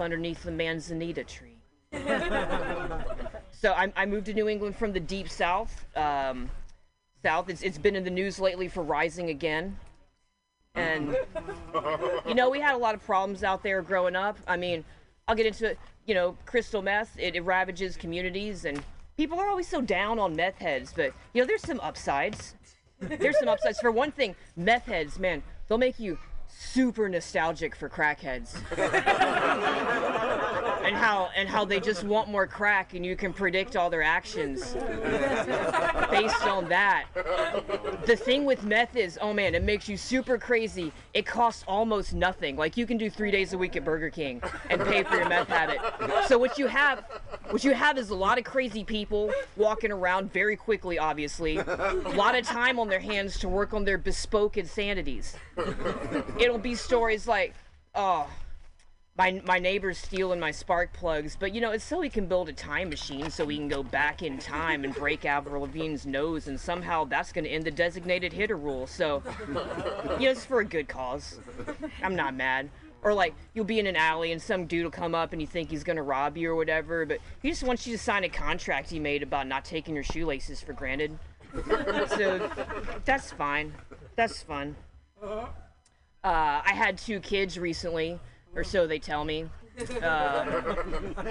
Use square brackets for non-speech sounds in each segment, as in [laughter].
underneath the manzanita tree. so I, I moved to New England from the deep south. Um, south. It's, it's been in the news lately for rising again. And, you know, we had a lot of problems out there growing up. I mean, I'll get into it. You know, crystal meth, it, it ravages communities, and people are always so down on meth heads. But, you know, there's some upsides. There's some upsides. For one thing, meth heads, man, they'll make you super nostalgic for crackheads. [laughs] and how and how they just want more crack and you can predict all their actions [laughs] based on that. The thing with meth is, oh man, it makes you super crazy. It costs almost nothing. Like you can do 3 days a week at Burger King and pay for your meth habit. So what you have what you have is a lot of crazy people walking around very quickly obviously. A lot of time on their hands to work on their bespoke insanities it'll be stories like, oh, my my neighbor's stealing my spark plugs, but you know it's so we can build a time machine so we can go back in time and break Avril Lavigne's nose, and somehow that's going to end the designated hitter rule. So, you know, it's for a good cause. I'm not mad. Or like you'll be in an alley and some dude will come up and you think he's gonna rob you or whatever, but he just wants you to sign a contract he made about not taking your shoelaces for granted. so that's fine. That's fun. Uh, I had two kids recently, or so they tell me. Uh, [laughs]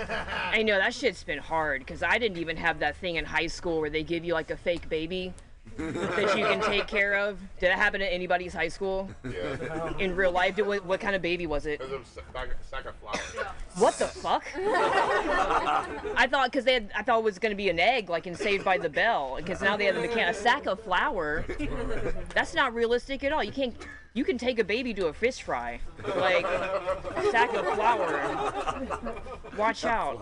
I know that shit's been hard because I didn't even have that thing in high school where they give you like a fake baby that you can take care of. Did it happen at anybody's high school? Yeah. In real life, did, what, what kind of baby was it? It was a sack, sack of flour. What the fuck? I thought because they had, I thought it was gonna be an egg like in Saved by the Bell because now they have the mechan- a sack of flour. That's not realistic at all. You can't. You can take a baby to a fish fry, like a sack of flour. Watch out,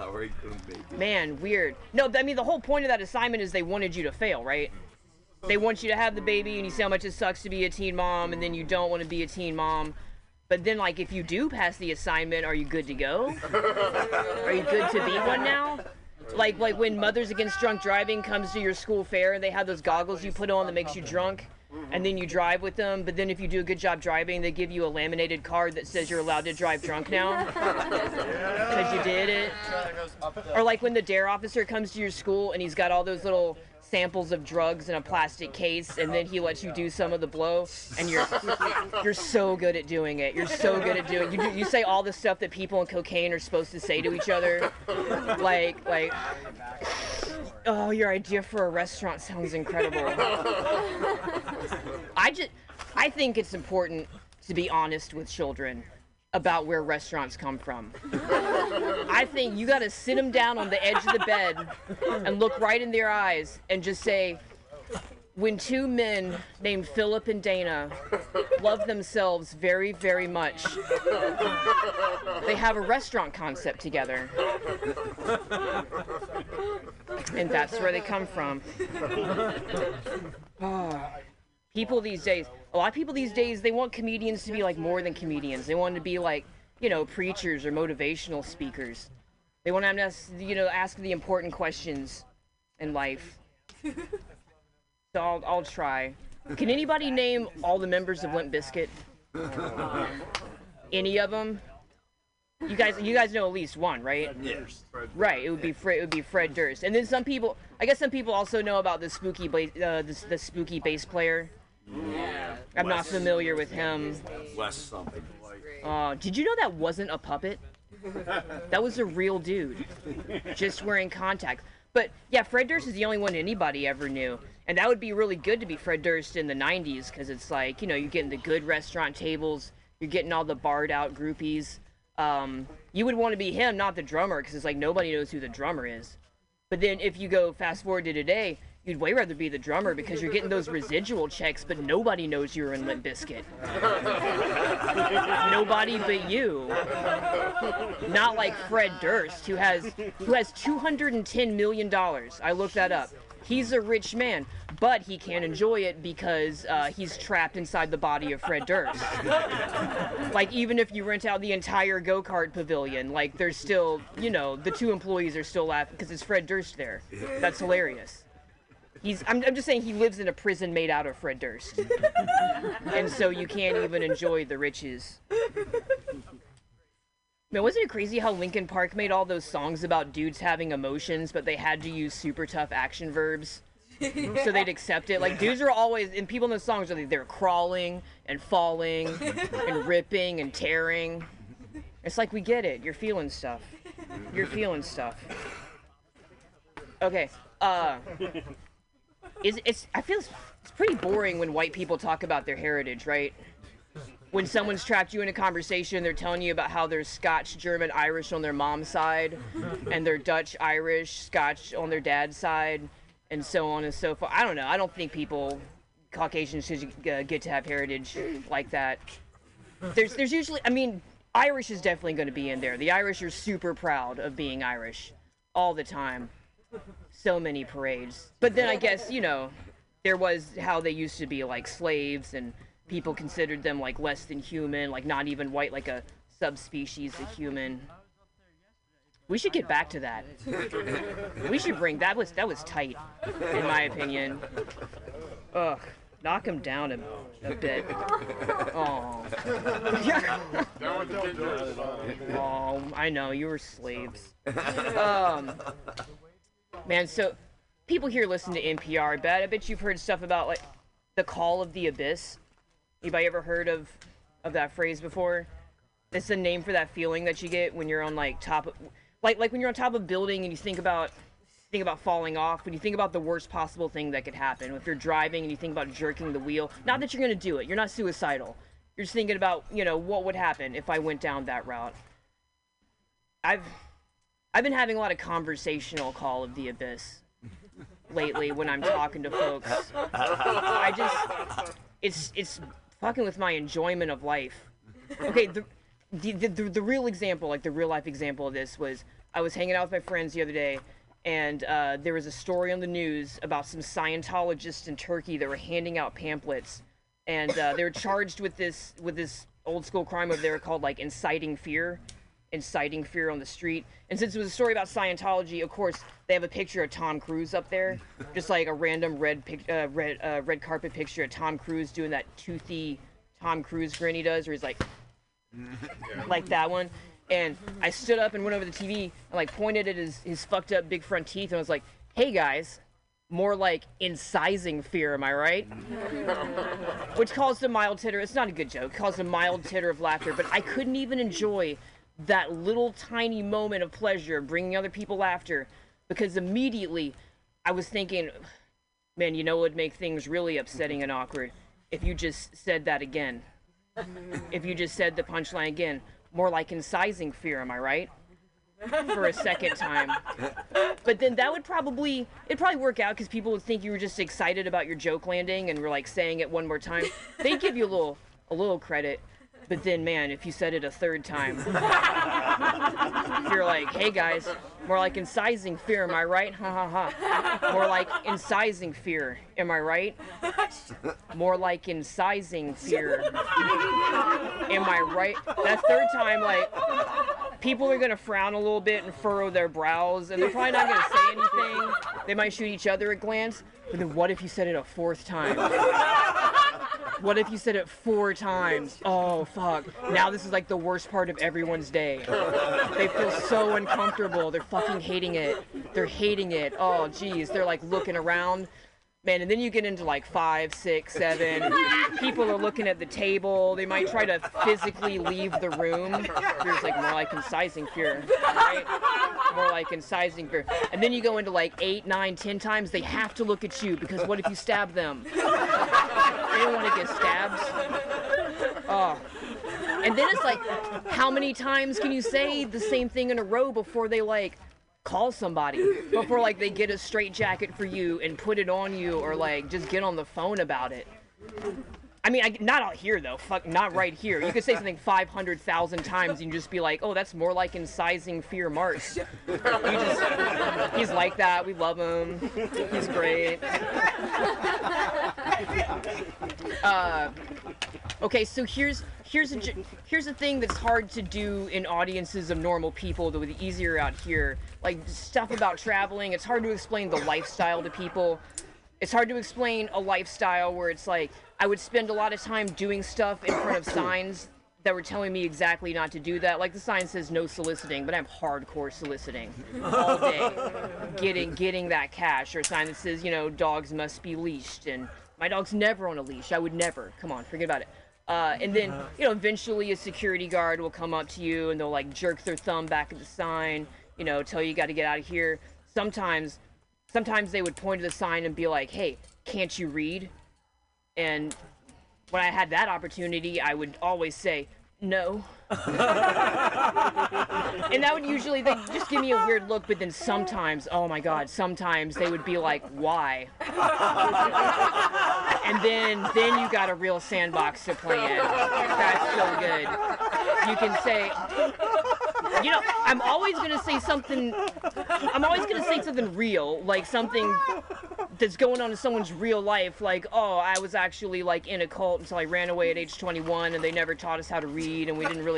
man. Weird. No, I mean the whole point of that assignment is they wanted you to fail, right? They want you to have the baby, and you see how much it sucks to be a teen mom, and then you don't want to be a teen mom. But then, like, if you do pass the assignment, are you good to go? Are you good to be one now? Like, like when Mothers Against Drunk Driving comes to your school fair, and they have those goggles you put on that makes you drunk, and then you drive with them. But then, if you do a good job driving, they give you a laminated card that says you're allowed to drive drunk now [laughs] because you did it. Or like when the dare officer comes to your school and he's got all those little samples of drugs in a plastic case and then he lets you do some of the blow and you're [laughs] you're so good at doing it. You're so good at doing you do, you say all the stuff that people in cocaine are supposed to say to each other. Like like Oh, your idea for a restaurant sounds incredible. I just I think it's important to be honest with children about where restaurants come from. I think you got to sit them down on the edge of the bed and look right in their eyes and just say, when two men named Philip and Dana love themselves very, very much, they have a restaurant concept together. And that's where they come from. Ah. people these days, a lot of people these days, they want comedians to be like more than comedians. They want to be like, you know, preachers or motivational speakers. They want to, ask, you know, ask the important questions in life. [laughs] So I'll, I'll try. Can anybody name all the members of Limp Bizkit? Any of them? You guys, you guys know at least one, right? Yes. Right. It would be Fred. It would be Fred Durst, and then some people. I guess some people also know about the spooky, ba- uh, the, the spooky bass player. I'm not familiar with him. Something. Uh, did you know that wasn't a puppet? That was a real dude, just wearing contacts. But yeah, Fred Durst is the only one anybody ever knew, and that would be really good to be Fred Durst in the '90s because it's like you know you're getting the good restaurant tables, you're getting all the barred out groupies. Um, you would want to be him, not the drummer, because it's like nobody knows who the drummer is. But then if you go fast forward to today, you'd way rather be the drummer because you're getting those residual checks, but nobody knows you're in Limp Bizkit. nobody but you. Not like Fred Durst, who has who has 210 million dollars. I looked that up. He's a rich man, but he can't enjoy it because uh, he's trapped inside the body of Fred Durst. like even if you rent out the entire go kart pavilion, like there's still, you know, the two employees are still laughing because it's Fred Durst there. That's hilarious. He's. I'm, I'm just saying he lives in a prison made out of Fred Durst, [laughs] and so you can't even enjoy the riches. Man, wasn't it crazy how Linkin Park made all those songs about dudes having emotions, but they had to use super tough action verbs? so they'd accept it. Like dudes are always, and people in the songs are like, they're crawling and falling and [laughs] ripping and tearing. It's like we get it. You're feeling stuff. You're feeling stuff. Okay. Uh, is it's I feel it's, it's pretty boring when white people talk about their heritage, right? When someone's trapped you in a conversation, they're telling you about how they're Scotch, German, Irish on their mom's side, and they're Dutch, Irish, Scotch on their dad's side, and so on and so forth. I don't know. I don't think people, Caucasians, should uh, get to have heritage like that. There's, there's usually, I mean, Irish is definitely going to be in there. The Irish are super proud of being Irish, all the time. So many parades. But then I guess you know, there was how they used to be like slaves, and people considered them like less than human, like not even white, like a subspecies of human. We should get back to that. we should bring that was that was tight, in my opinion. Ugh, knock him down a, a bit. Oh. [laughs] oh, I know you were slaves. Um, man, so people here listen to NPR. I bet I bet you've heard stuff about like the call of the abyss. Anybody ever heard of of that phrase before? It's a name for that feeling that you get when you're on like top of, like like when you're on top of a building and you think about think about falling off, when you think about the worst possible thing that could happen. If you're driving and you think about jerking the wheel, not that you're gonna do it, you're not suicidal. You're just thinking about, you know, what would happen if I went down that route. I've I've been having a lot of conversational call of the abyss lately when I'm talking to folks. I just it's it's fucking with my enjoyment of life. Okay, the the, the, the, the real example, like the real life example of this was I was hanging out with my friends the other day and uh, there was a story on the news about some Scientologists in Turkey that were handing out pamphlets and uh, they were charged with this with this old school crime over there called like inciting fear inciting fear on the street. And since it was a story about Scientology, of course, they have a picture of Tom Cruise up there, [laughs] just like a random red pic- uh, red uh, red carpet picture of Tom Cruise doing that toothy Tom Cruise grin he does, where he's like, [laughs] like that one. And I stood up and went over the TV and like pointed at his his fucked up big front teeth and was like, "Hey guys." More like incising fear, am I right? [laughs] Which caused a mild titter. It's not a good joke. Caused a mild titter of laughter, but I couldn't even enjoy that little tiny moment of pleasure bringing other people laughter because immediately I was thinking, man, you know what would make things really upsetting and awkward if you just said that again. if you just said the punchline again, more like incising fear, am I right? For a second time. But then that would probably it'd probably work out because people would think you were just excited about your joke landing and were like saying it one more time. They'd give you a little a little credit. But then, man, if you said it a third time, if [laughs] you're like, hey guys, more like incising fear, am I right? Ha ha ha. More like incising fear, am I right? More like incising fear. Am I right? That third time, like, people are gonna frown a little bit and furrow their brows, and they're probably not gonna say anything. They might shoot each other a glance, but then what if you said it a fourth time? What if you said it four times? Oh, fuck. Now this is like the worst part of everyone's day. They feel so uncomfortable. They're fucking hating it. They're hating it. Oh, geez. They're like looking around. Man, and then you get into like five, six, seven. [laughs] People are looking at the table. They might try to physically leave the room. There's like more like incising fear, right? More like incising fear. And then you go into like eight, nine, ten times. They have to look at you because what if you stab them? They don't want to get stabbed. Oh. And then it's like, how many times can you say the same thing in a row before they like call somebody? Before like they get a straight jacket for you and put it on you or like just get on the phone about it? I mean, I, not out here though. Fuck, not right here. You could say something 500,000 times and just be like, "Oh, that's more like incising fear, Marks." He's like that. We love him. He's great. Uh, okay, so here's here's a j- here's a thing that's hard to do in audiences of normal people that would be easier out here. Like stuff about traveling, it's hard to explain the lifestyle to people. It's hard to explain a lifestyle where it's like I would spend a lot of time doing stuff in front of [coughs] signs that were telling me exactly not to do that. Like the sign says no soliciting, but I'm hardcore soliciting all [laughs] day, getting getting that cash. Or a sign that says you know dogs must be leashed, and my dog's never on a leash. I would never. Come on, forget about it. Uh, and then you know eventually a security guard will come up to you and they'll like jerk their thumb back at the sign, you know, tell you got to get out of here. Sometimes, sometimes they would point to the sign and be like, "Hey, can't you read?" And when I had that opportunity, I would always say, no. [laughs] and that would usually they just give me a weird look, but then sometimes, oh my god, sometimes they would be like, why? [laughs] and then then you got a real sandbox to play in. That's so good. You can say you know, I'm always gonna say something I'm always gonna say something real, like something that's going on in someone's real life, like, oh, I was actually like in a cult until I ran away at age 21 and they never taught us how to read and we didn't really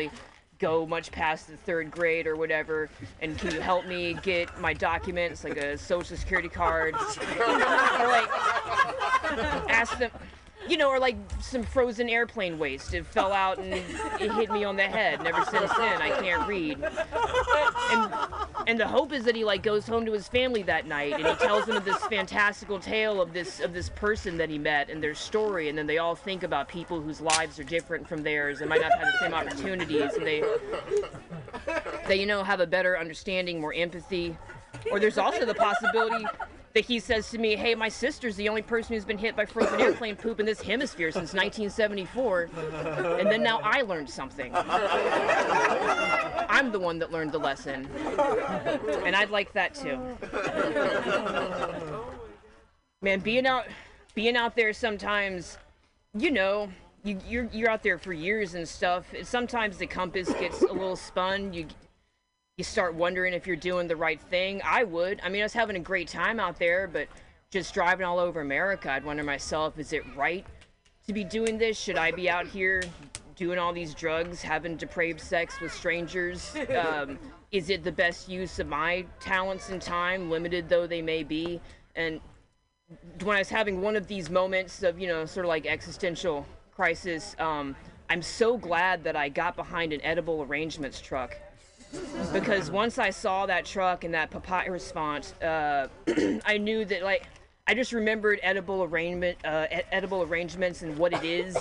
go much past the third grade or whatever. And can you help me get my documents, like a social security card? [laughs] or like, ask them you know, or like some frozen airplane waste. It fell out and it hit me on the head. And ever since then, I can't read. And and the hope is that he like goes home to his family that night and he tells them this fantastical tale of this of this person that he met and their story. And then they all think about people whose lives are different from theirs and might not have the same opportunities. And they they you know have a better understanding, more empathy. Or there's also the possibility that he says to me, "Hey, my sister's the only person who's been hit by frozen airplane poop in this hemisphere since 1974," and then now I learned something. I'm the one that learned the lesson, and I'd like that too. Man, being out, being out there sometimes, you know, you, you're you're out there for years and stuff. Sometimes the compass gets a little spun. You you start wondering if you're doing the right thing. I would. I mean, I was having a great time out there, but just driving all over America, I'd wonder myself, is it right to be doing this? Should I be out here doing all these drugs, having depraved sex with strangers? [laughs] Um, is it the best use of my talents and time, limited though they may be? And when I was having one of these moments of, you know, sort of like existential crisis, um, I'm so glad that I got behind an edible arrangements truck because once I saw that truck and that papyrus font, uh, [clears throat] I knew that like I just remembered edible arrangement, uh, edible arrangements and what it is.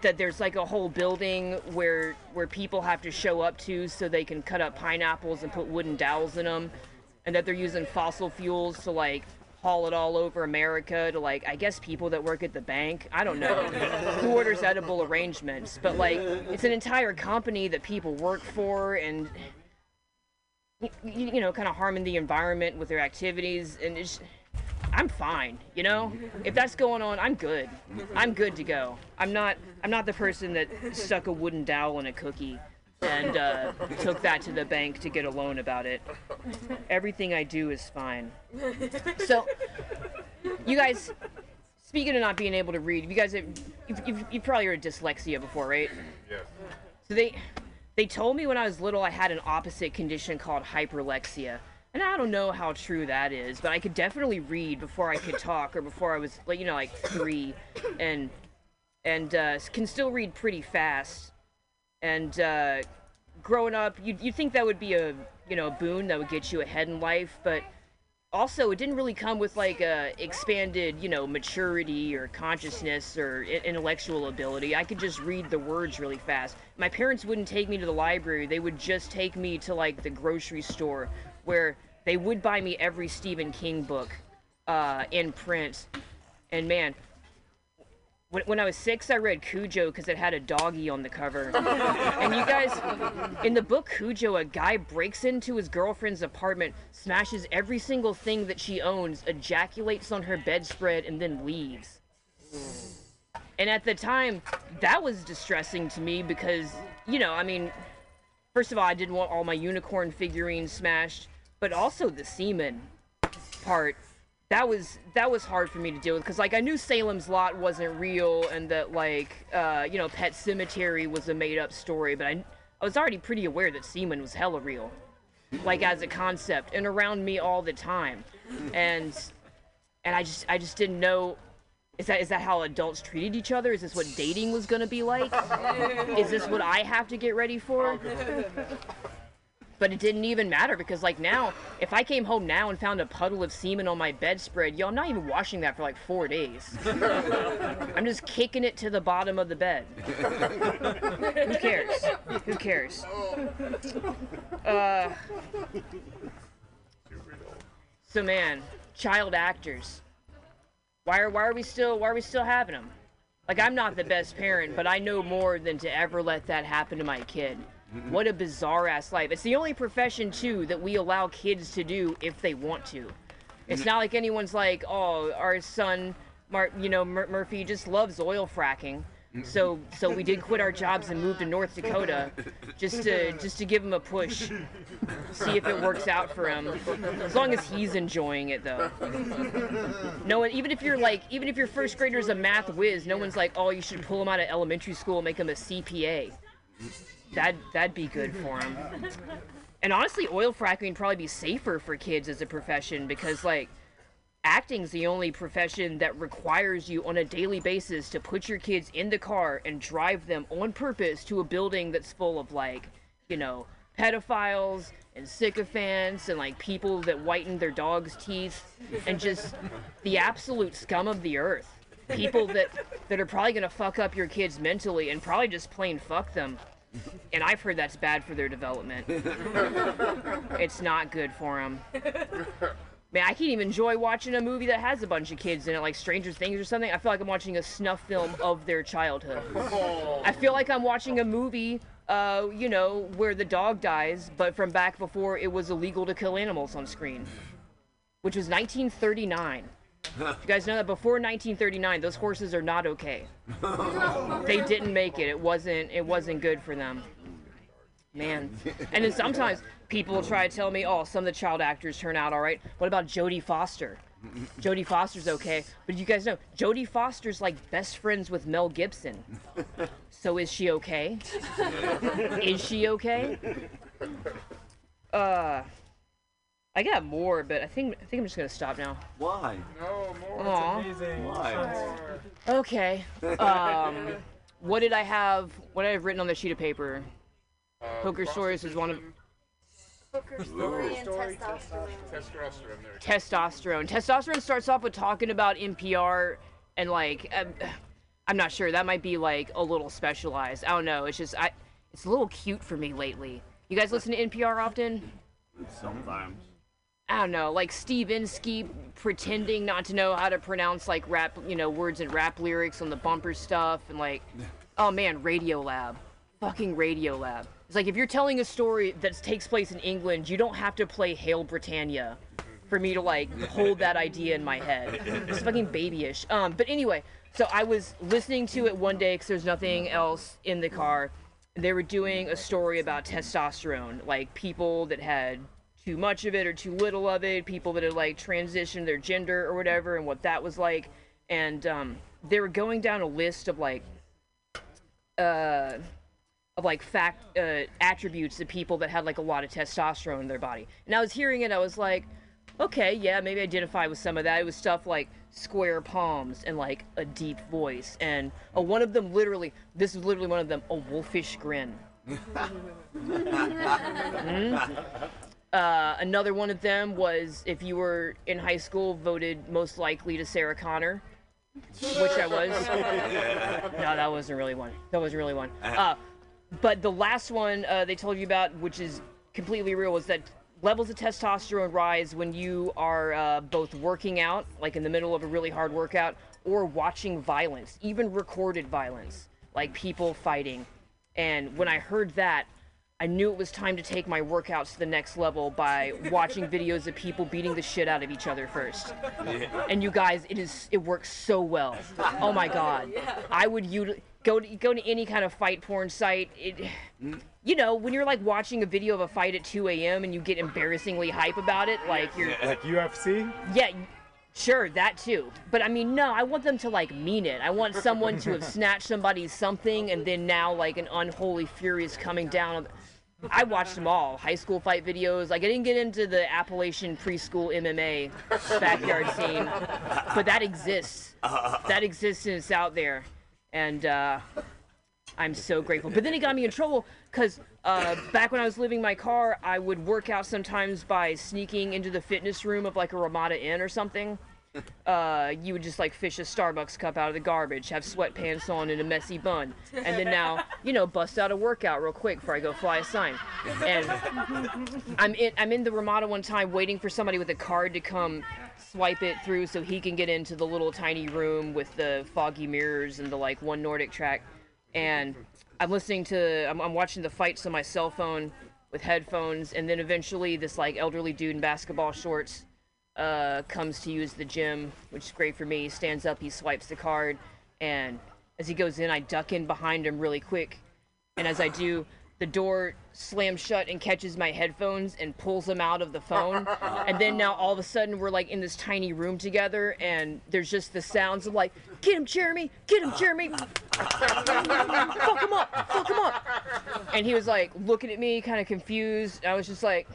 That there's like a whole building where where people have to show up to so they can cut up pineapples and put wooden dowels in them, and that they're using fossil fuels to like haul it all over America to like I guess people that work at the bank. I don't know [laughs] who orders edible arrangements, but like it's an entire company that people work for and you, you know kind of harming the environment with their activities and it's I'm fine, you know? If that's going on, I'm good. I'm good to go. I'm not I'm not the person that stuck a wooden dowel in a cookie and uh, took that to the bank to get a loan about it. Everything I do is fine. So, you guys, speaking of not being able to read, you guys have you've, you've, you've probably heard of dyslexia before, right? Yes. So they they told me when I was little I had an opposite condition called hyperlexia. And I don't know how true that is, but I could definitely read before I could talk or before I was like you know like 3 and and uh, can still read pretty fast and uh, growing up, you'd, you'd think that would be a you know a boon that would get you ahead in life, but also it didn't really come with like a expanded you know maturity or consciousness or intellectual ability. I could just read the words really fast. My parents wouldn't take me to the library; they would just take me to like the grocery store where they would buy me every Stephen King book uh, in print. And man, when, when I was six, I read Cujo because it had a doggy on the cover. and you guys, in the book Cujo, a guy breaks into his girlfriend's apartment, smashes every single thing that she owns, ejaculates on her bedspread, and then leaves. And at the time, that was distressing to me because, you know, I mean, first of all, I didn't want all my unicorn figurines smashed, but also the semen part that was that was hard for me to deal with because like I knew Salem's Lot wasn't real and that like uh, you know Pet Sematary was a made up story, but I I was already pretty aware that semen was hella real, like as a concept and around me all the time, and and I just I just didn't know Is that is that how adults treated each other? Is this what dating was gonna be like? is this what I have to get ready for? But it didn't even matter because like now, if I came home now and found a puddle of semen on my bedspread, yo, I'm not even washing that for like four days. [laughs] I'm just kicking it to the bottom of the bed. Who cares? Who cares? Uh, so man, child actors. Why are why are we still why are we still having them? Like I'm not the best parent, but I know more than to ever let that happen to my kid. What a bizarre ass life. It's the only profession too that we allow kids to do if they want to. It's not like anyone's like, "Oh, our son Mar- you know, Mur- Murphy just loves oil fracking." So so we did quit our jobs and moved to North Dakota just to just to give him a push. See if it works out for him. As long as he's enjoying it though. No one, even if you're like, even if your first grader's a math whiz, no one's like, oh, you should pull him out of elementary school and make him a CPA. That that'd be good for him. And honestly, oil fracking would probably be safer for kids as a profession because like acting's the only profession that requires you on a daily basis to put your kids in the car and drive them on purpose to a building that's full of like, you know, pedophiles and sycophants and like people that whiten their dogs' teeth and just the absolute scum of the earth. People that that are probably gonna fuck up your kids mentally and probably just plain fuck them. [laughs] And I've heard that's bad for their development. [laughs] it's not good for them. Man, I can't even enjoy watching a movie that has a bunch of kids in it, like Stranger Things or something. I feel like I'm watching a snuff film of their childhood. I feel like I'm watching a movie, uh, you know, where the dog dies, but from back before it was illegal to kill animals on screen, which was 1939. You guys know that before 1939, those horses are not okay. They didn't make it. It wasn't. It wasn't good for them. Man. And then sometimes people try to tell me, oh, some of the child actors turn out all right. What about Jodie Foster? Jodie Foster's okay, but you guys know Jodie Foster's like best friends with Mel Gibson. So is she okay? is she okay? Uh, I got more, but I think I think I'm just gonna stop now. Why? No, more. Aw. Amazing. Why? Okay. Um, what did I have? What I have written on the sheet of paper? Uh, Poker Stories is one of Hooker story and testosterone. Testosterone. Testosterone. Testosterone starts off with talking about NPR and like um, I'm not sure that might be like a little specialized. I don't know. It's just I it's a little cute for me lately. You guys listen to NPR often? Sometimes. I don't know, like Steve Inskeep pretending not to know how to pronounce like rap, you know, words and rap lyrics on the bumper stuff and like oh man, Radiolab. Fucking Radiolab. It's like if you're telling a story that takes place in England, you don't have to play Hail Britannia for me to like hold that idea in my head. It's fucking babyish. Um, but anyway, so I was listening to it one day because there's nothing else in the car. They were doing a story about testosterone, like people that had too much of it or too little of it, people that had like transitioned their gender or whatever, and what that was like. And um, they were going down a list of like, uh, of like fact uh, attributes of people that had like a lot of testosterone in their body. And I was hearing it, I was like, okay, yeah, maybe identify with some of that. It was stuff like square palms and like a deep voice, and uh, one of them literally, this is literally one of them, a wolfish grin. Mhm. [laughs] Uh, another one of them was if you were in high school voted most likely to Sarah Connor, which I was. [laughs] no, that wasn't really one. That wasn't really one. Uh, but the last one uh, they told you about, which is completely real, was that levels of testosterone rise when you are uh, both working out, like in the middle of a really hard workout, or watching violence, even recorded violence, like people fighting. And when I heard that, I knew it was time to take my workouts to the next level by watching videos of people beating the shit out of each other first. And you guys, it is it works so well. Oh my god. I would you go to go to any kind of fight porn site. It you know, when you're like watching a video of a fight at 2 a.m. and you get embarrassingly hype about it, like you're Like UFC? yeah, sure, that too. But I mean, no, I want them to like mean it. I want someone to have snatched somebody's something and then now like an unholy fury is coming down. [laughs] I watched them all. High school fight videos. Like I didn't get into the Appalachian preschool MMA backyard [laughs] scene, but that exists. That exists and it's out there, and uh, I'm so grateful. But then it got me in trouble because uh, back when I was living my car, I would work out sometimes by sneaking into the fitness room of like a Ramada Inn or something. Uh, you would just like fish a Starbucks cup out of the garbage, have sweatpants on and a messy bun, and then now you know bust out a workout real quick before I go fly a sign. And I'm in I'm in the Ramada one time waiting for somebody with a card to come swipe it through so he can get into the little tiny room with the foggy mirrors and the like one NordicTrack, and I'm listening to I'm, I'm watching the fights on my cell phone with headphones, and then eventually this like elderly dude in basketball shorts uh, comes to use the gym, which is great for me. He stands up, he swipes the card, and as he goes in, I duck in behind him really quick. And as I do, the door slams shut and catches my headphones and pulls them out of the phone. And then now all of a sudden we're like in this tiny room together, and there's just the sounds of like, "Get him, Jeremy! Get him, Jeremy! [laughs] fuck him up! Fuck him up!" And he was like looking at me, kind of confused. I was just like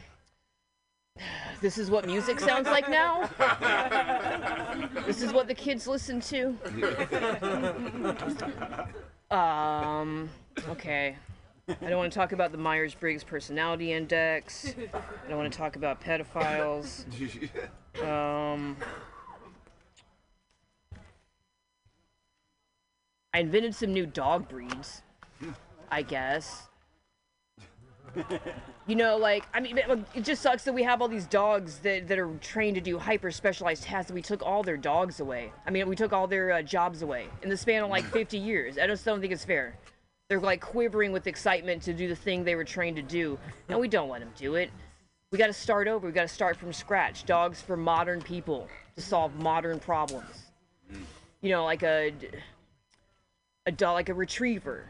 this is what music sounds like now. this is what the kids listen to. um, okay. I don't want to talk about the Myers Briggs Personality Index. I don't want to talk about pedophiles. Um, I invented some new dog breeds, I guess. [laughs] You know, like I mean, it just sucks that we have all these dogs that, that are trained to do hyper specialized tasks. And we took all their dogs away. I mean, we took all their uh, jobs away in the span of like 50 years. I just don't think it's fair. They're like quivering with excitement to do the thing they were trained to do, and we don't let them do it. We got to start over. We got to start from scratch. Dogs for modern people to solve modern problems. You know, like a a dog, like a retriever,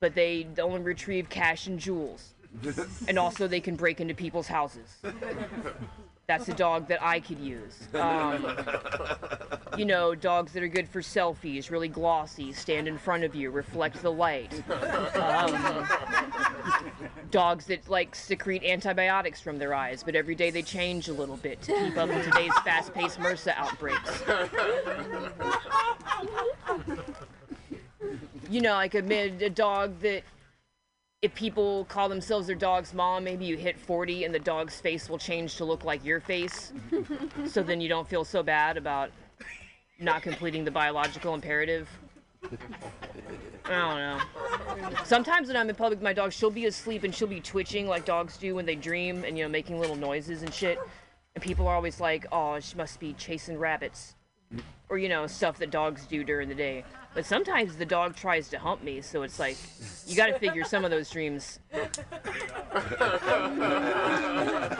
but they only retrieve cash and jewels [laughs] and also they can break into people's houses. That's a dog that I could use. Um, you know, dogs that are good for selfies, really glossy, stand in front of you, reflect the light. Um, dogs that like secrete antibiotics from their eyes, but every day they change a little bit to keep up with today's fast-paced MRSA outbreaks. You know, like a, a dog that if people call themselves their dog's mom, maybe you hit 40 and the dog's face will change to look like your face. [laughs] so then you don't feel so bad about not completing the biological imperative. I don't know. Sometimes when I'm in public with my dog, she'll be asleep and she'll be twitching like dogs do when they dream and, you know, making little noises and shit. And people are always like, oh, she must be chasing rabbits. Or, you know, stuff that dogs do during the day. But sometimes the dog tries to hump me, so it's like, you gotta figure some of those dreams.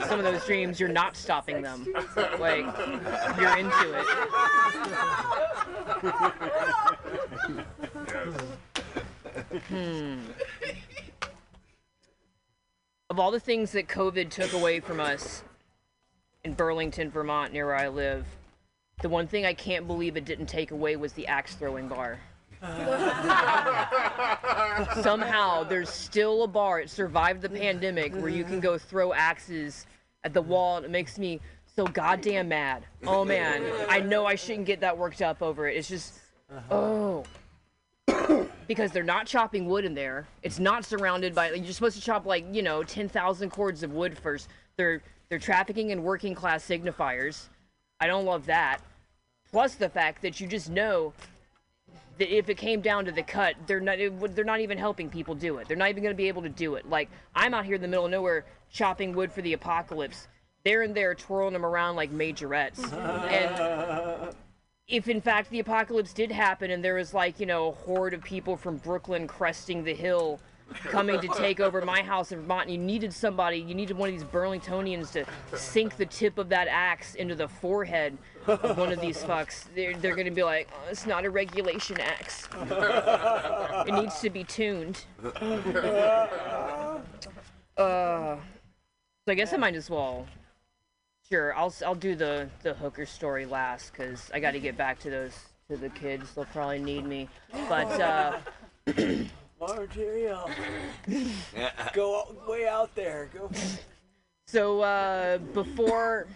some of those dreams, you're not stopping them. Like, you're into it. Hmm. Of all the things that COVID took away from us in Burlington, Vermont, near where I live, the one thing I can't believe it didn't take away was the axe throwing bar. [laughs] Somehow there's still a bar. It survived the pandemic where you can go throw axes at the wall and it makes me so goddamn mad. Oh man, I know I shouldn't get that worked up over it. It's just uh-huh. oh. [coughs] because they're not chopping wood in there. It's not surrounded by you're supposed to chop like, you know, 10,000 cords of wood first. They're they're trafficking in working class signifiers. I don't love that. Plus the fact that you just know that if it came down to the cut, they're not would, they're not even helping people do it. They're not even going to be able to do it. Like I'm out here in the middle of nowhere chopping wood for the apocalypse. They're in there twirling them around like majorettes. and if in fact the apocalypse did happen and there was like, you know, a horde of people from Brooklyn cresting the hill coming to take over my house in Vermont, and you needed somebody, you needed one of these Burlingtonians to sink the tip of that axe into the forehead of one of these fucks. They're, they're gonna be like, oh, it's not a regulation axe. it needs to be tuned. Uh, so I guess I might as well. Sure, I'll I'll do the the hooker story last because I got to get back to those to the kids. They'll probably need me. But uh, [clears throat] Martyrio. Go out, way out there. Go. So uh, before,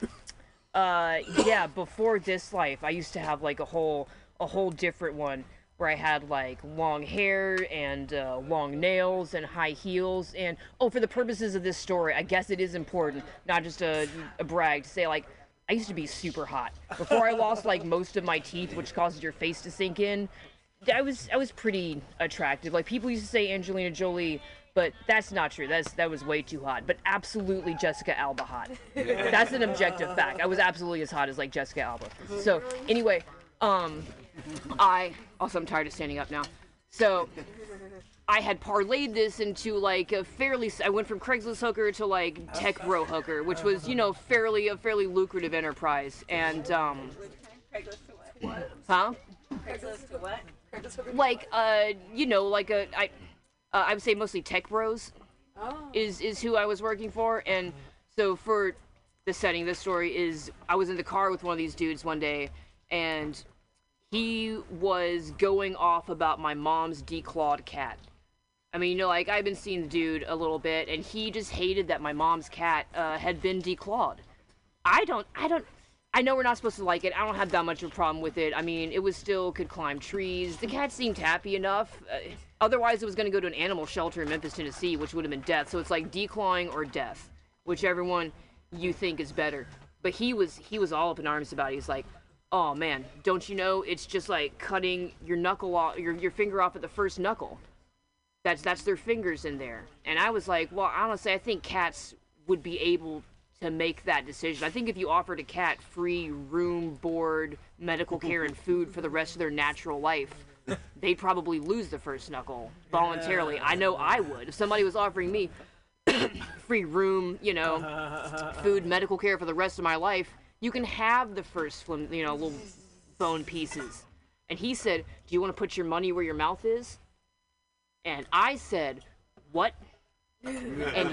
uh, yeah, before this life, I used to have like a whole a whole different one where I had like long hair and uh, long nails and high heels. And oh, for the purposes of this story, I guess it is important, not just a, a brag, to say like I used to be super hot before I lost like most of my teeth, which causes your face to sink in. I was I was pretty attractive. Like people used to say Angelina Jolie, but that's not true. That's that was way too hot. But absolutely Jessica Alba hot. That's an objective fact. I was absolutely as hot as like Jessica Alba. So anyway, um, I also I'm tired of standing up now. So I had parlayed this into like a fairly. I went from Craigslist hooker to like tech bro hooker, which was you know fairly a fairly lucrative enterprise. And um, Craigslist to what? huh? Craigslist to what? Like uh you know like a i uh, i would say mostly tech bros Oh. is is who i was working for. And so for the setting this story is i was in the car with one of these dudes one day and he was going off about my mom's declawed cat. I mean you know like i've been seeing the dude a little bit and he just hated that my mom's cat uh, had been declawed. I don't i don't I know we're not supposed to like it. I don't have that much of a problem with it. I mean, it was still could climb trees. The cat seemed happy enough. Uh, otherwise, it was going to go to an animal shelter in Memphis, Tennessee, which would have been death. So it's like declawing or death, whichever one you think is better. But he was he was all up in arms about it. He's like, "Oh man, don't you know? It's just like cutting your knuckle off, your your finger off at the first knuckle. That's that's their fingers in there." And I was like, "Well, honestly, I think cats would be able to make that decision. I think if you offered a cat free room, board, medical [laughs] care, and food for the rest of their natural life, they'd probably lose the first knuckle voluntarily. I know I would. If somebody was offering me [coughs] free room, you know, food, medical care for the rest of my life, you can have the first, flim- you know, little bone pieces. And he said, Do you want to put your money where your mouth is? And I said, What? And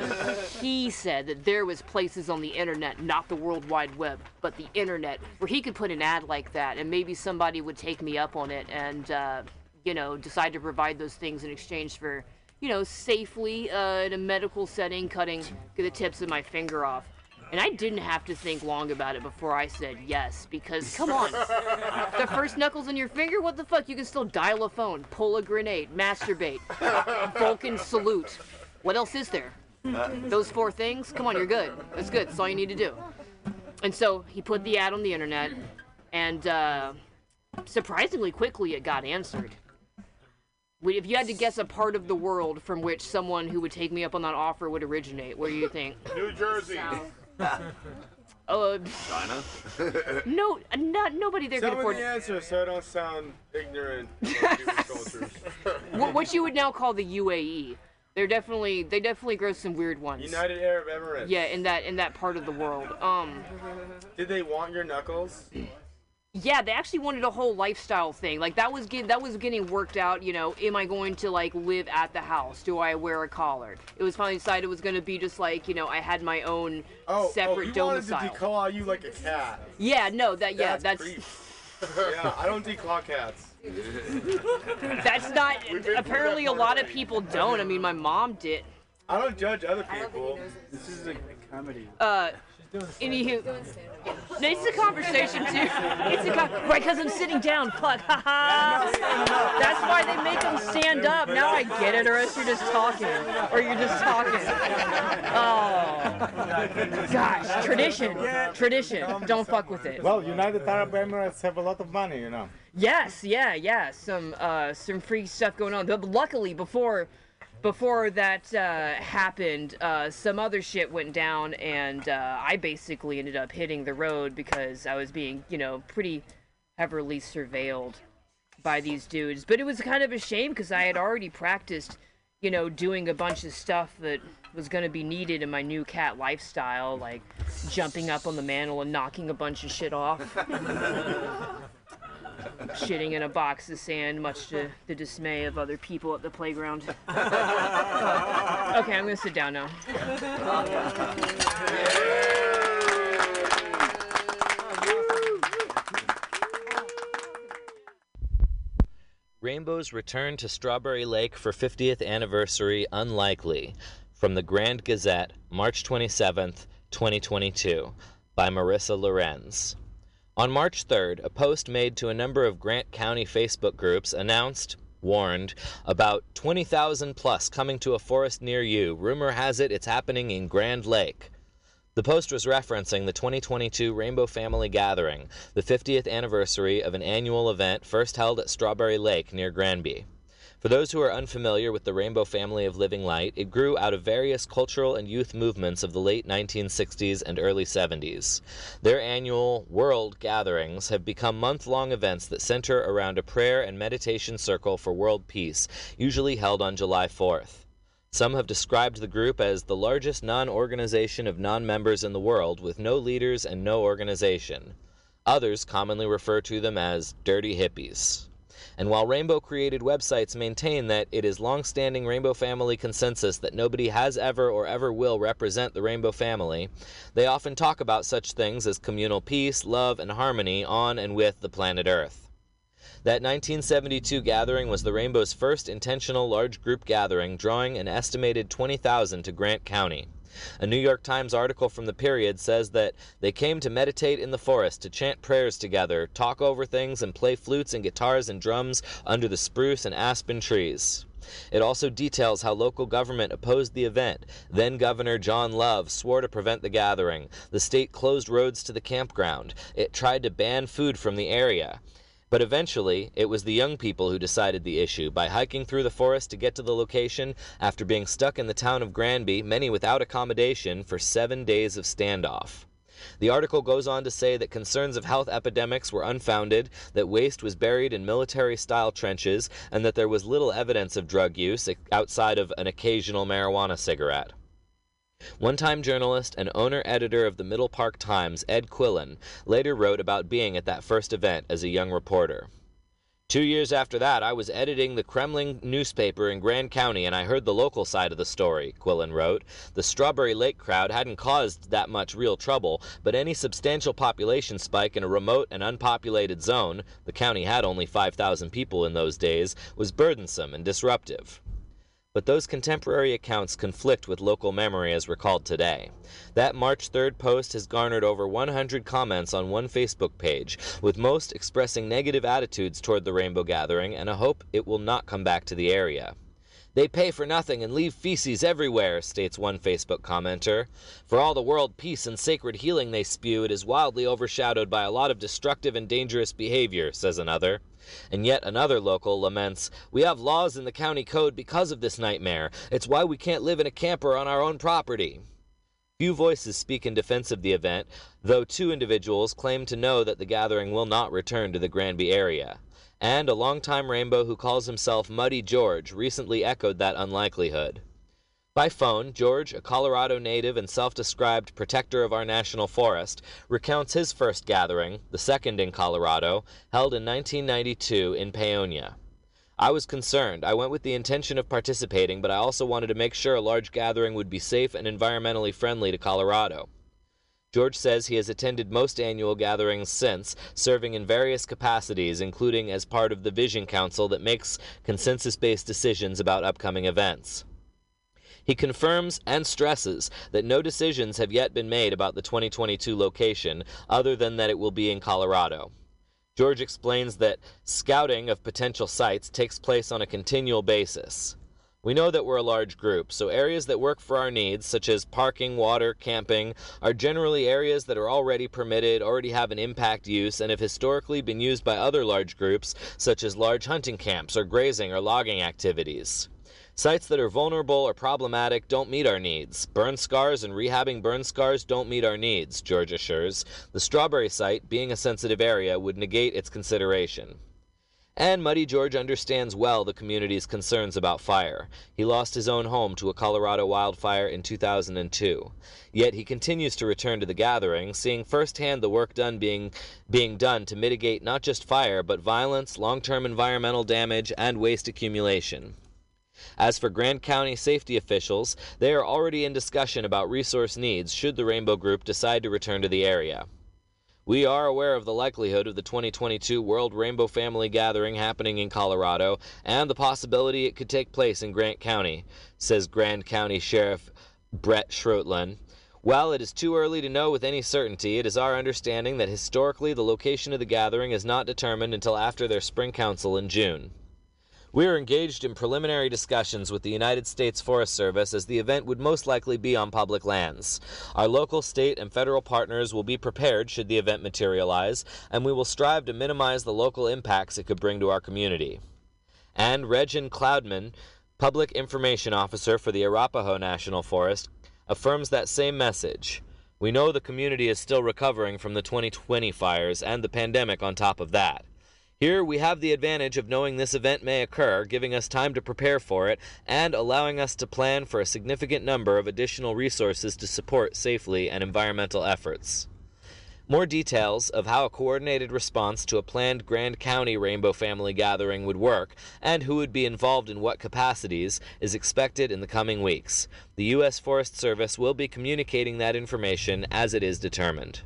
he said that there was places on the internet not the world wide web but the internet where he could put an ad like that and maybe somebody would take me up on it and uh, you know decide to provide those things in exchange for you know safely uh, in a medical setting cutting the tips of my finger off and I didn't have to think long about it before I said yes, because come on. the first knuckles in your finger? What the fuck? You can still dial a phone, pull a grenade, masturbate, Vulcan salute. What else is there? Those four things? Come on, you're good. That's good. That's all you need to do. And so he put the ad on the internet, and uh, surprisingly quickly it got answered. If you had to guess a part of the world from which someone who would take me up on that offer would originate, where do you think? [laughs] New Jersey. [laughs] Uh, China? [laughs] no, not nobody there could Tell me afford the answer so I don't sound ignorant cultures. what, what you would now call the UAE. They're definitely they definitely grow some weird ones. United Arab Emirates. Yeah, in that in that part of the world. Um, Did they want your knuckles? yeah, they actually wanted a whole lifestyle thing. Like that was get, that was getting worked out. You know, am I going to like live at the house? Do I wear a collar? It was finally decided it was going to be just like you know I had my own Oh, separate oh, you domicile. wanted to declaw you like a cat. yeah, no, that yeah, That's that's [laughs] yeah, I don't declaw cats. [laughs] that's not. We've been through Apparently, a lot of people don't. I mean, my mom did. I don't judge other I don't think he people. This is a comedy. Uh, anywho, No, it's a conversation too. [laughs] It's a con- right because I'm sitting down. Fuck. haha. That's why they make them stand up. Now I get it, or else you're just talking, or you're just talking. Oh, gosh, tradition, tradition. Don't fuck with it. Well, United Arab Emirates have a lot of money, you know. Yes, yeah, yeah. Some uh, some freak stuff going on. But luckily, before before that uh, happened, uh, some other shit went down, and uh, I basically ended up hitting the road because I was being, you know, pretty heavily surveilled by these dudes. But it was kind of a shame because I had already practiced, you know, doing a bunch of stuff that was going to be needed in my new cat lifestyle, like jumping up on the mantle and knocking a bunch of shit off [laughs] shitting in a box of sand, much to the dismay of other people at the playground. okay, I'm gonna sit down now. Rainbow's return to Strawberry Lake for 50th anniversary unlikely. From the Grand Gazette, March 27th, 2022, by Marissa Lorenz. On March 3rd, a post made to a number of Grand County Facebook groups announced, warned, about 20,000 plus coming to a forest near you. Rumor has it it's happening in Grand Lake. The post was referencing the 2022 Rainbow Family Gathering, the 50th anniversary of an annual event first held at Strawberry Lake near Granby. For those who are unfamiliar with the Rainbow Family of Living Light, it grew out of various cultural and youth movements of the late 1960s and early 70s. Their annual World Gatherings have become month long events that center around a prayer and meditation circle for world peace, usually held on July 4th. Some have described the group as the largest non organization of non members in the world, with no leaders and no organization. Others commonly refer to them as dirty hippies. And while Rainbow created websites maintain that it is long-standing Rainbow Family consensus that nobody has ever or ever will represent the Rainbow Family, they often talk about such things as communal peace, love, and harmony on and with the planet Earth. That 1972 gathering was the Rainbow's first intentional large group gathering, drawing an estimated 20,000 to Grand County. A New York Times article from the period says that they came to meditate in the forest, to chant prayers together, talk over things, and play flutes and guitars and drums under the spruce and aspen trees. It also details how local government opposed the event. Then Governor John Love swore to prevent the gathering. The state closed roads to the campground. It tried to ban food from the area. But eventually, it was the young people who decided the issue by hiking through the forest to get to the location after being stuck in the town of Granby, many without accommodation, for seven days of standoff. The article goes on to say that concerns of health epidemics were unfounded, that waste was buried in military style trenches, and that there was little evidence of drug use outside of an occasional marijuana cigarette. One time journalist and owner editor of the Middle Park Times, Ed Quillen, later wrote about being at that first event as a young reporter. Two years after that, I was editing the Kremmling newspaper in Grand County and I heard the local side of the story, Quillen wrote. The Strawberry Lake crowd hadn't caused that much real trouble, but any substantial population spike in a remote and unpopulated zone the county had only 5,000 people in those days was burdensome and disruptive but those contemporary accounts conflict with local memory as recalled today. That March 3rd post has garnered over 100 comments on one Facebook page, with most expressing negative attitudes toward the Rainbow Gathering and a hope it will not come back to the area. They pay for nothing and leave feces everywhere, states one Facebook commenter. For all the world peace and sacred healing they spew, it is wildly overshadowed by a lot of destructive and dangerous behavior, says another. And yet another local laments, We have laws in the county code because of this nightmare. It's why we can't live in a camper on our own property. Few voices speak in defense of the event, though two individuals claim to know that the gathering will not return to the Granby area. And a longtime Rainbow who calls himself Muddy George recently echoed that unlikelihood. By phone, George, a Colorado native and self described protector of our national forest, recounts his first gathering, the second in Colorado, held in 1992 in Paonia. I was concerned. I went with the intention of participating, but I also wanted to make sure a large gathering would be safe and environmentally friendly to Colorado. George says he has attended most annual gatherings since, serving in various capacities, including as part of the Vision Council that makes consensus based decisions about upcoming events. He confirms and stresses that no decisions have yet been made about the 2022 location, other than that it will be in Colorado. George explains that scouting of potential sites takes place on a continual basis. We know that we're a large group, so areas that work for our needs, such as parking, water, camping, are generally areas that are already permitted, already have an impact use, and have historically been used by other large groups, such as large hunting camps or grazing or logging activities. Sites that are vulnerable or problematic don't meet our needs. Burn scars and rehabbing burn scars don't meet our needs, George assures. The Strawberry site, being a sensitive area, would negate its consideration. And Muddy George understands well the community's concerns about fire. He lost his own home to a Colorado wildfire in 2002. Yet he continues to return to the gathering, seeing firsthand the work done being, being done to mitigate not just fire, but violence, long term environmental damage, and waste accumulation. As for Grand County safety officials, they are already in discussion about resource needs should the Rainbow Group decide to return to the area. We are aware of the likelihood of the 2022 World Rainbow Family Gathering happening in Colorado and the possibility it could take place in Grand County, says Grand County Sheriff Brett Schroetlin. While it is too early to know with any certainty, it is our understanding that historically the location of the gathering is not determined until after their spring council in June. We are engaged in preliminary discussions with the United States Forest Service as the event would most likely be on public lands. Our local, state, and federal partners will be prepared should the event materialize, and we will strive to minimize the local impacts it could bring to our community. And Reghan Cloudman, Public Information Officer for the Arapaho National Forest, affirms that same message. We know the community is still recovering from the 2020 fires and the pandemic on top of that. Here we have the advantage of knowing this event may occur, giving us time to prepare for it, and allowing us to plan for a significant number of additional resources to support safely and environmental efforts. More details of how a coordinated response to a planned Grand County Rainbow Family Gathering would work and who would be involved in what capacities is expected in the coming weeks. The U.S. Forest Service will be communicating that information as it is determined.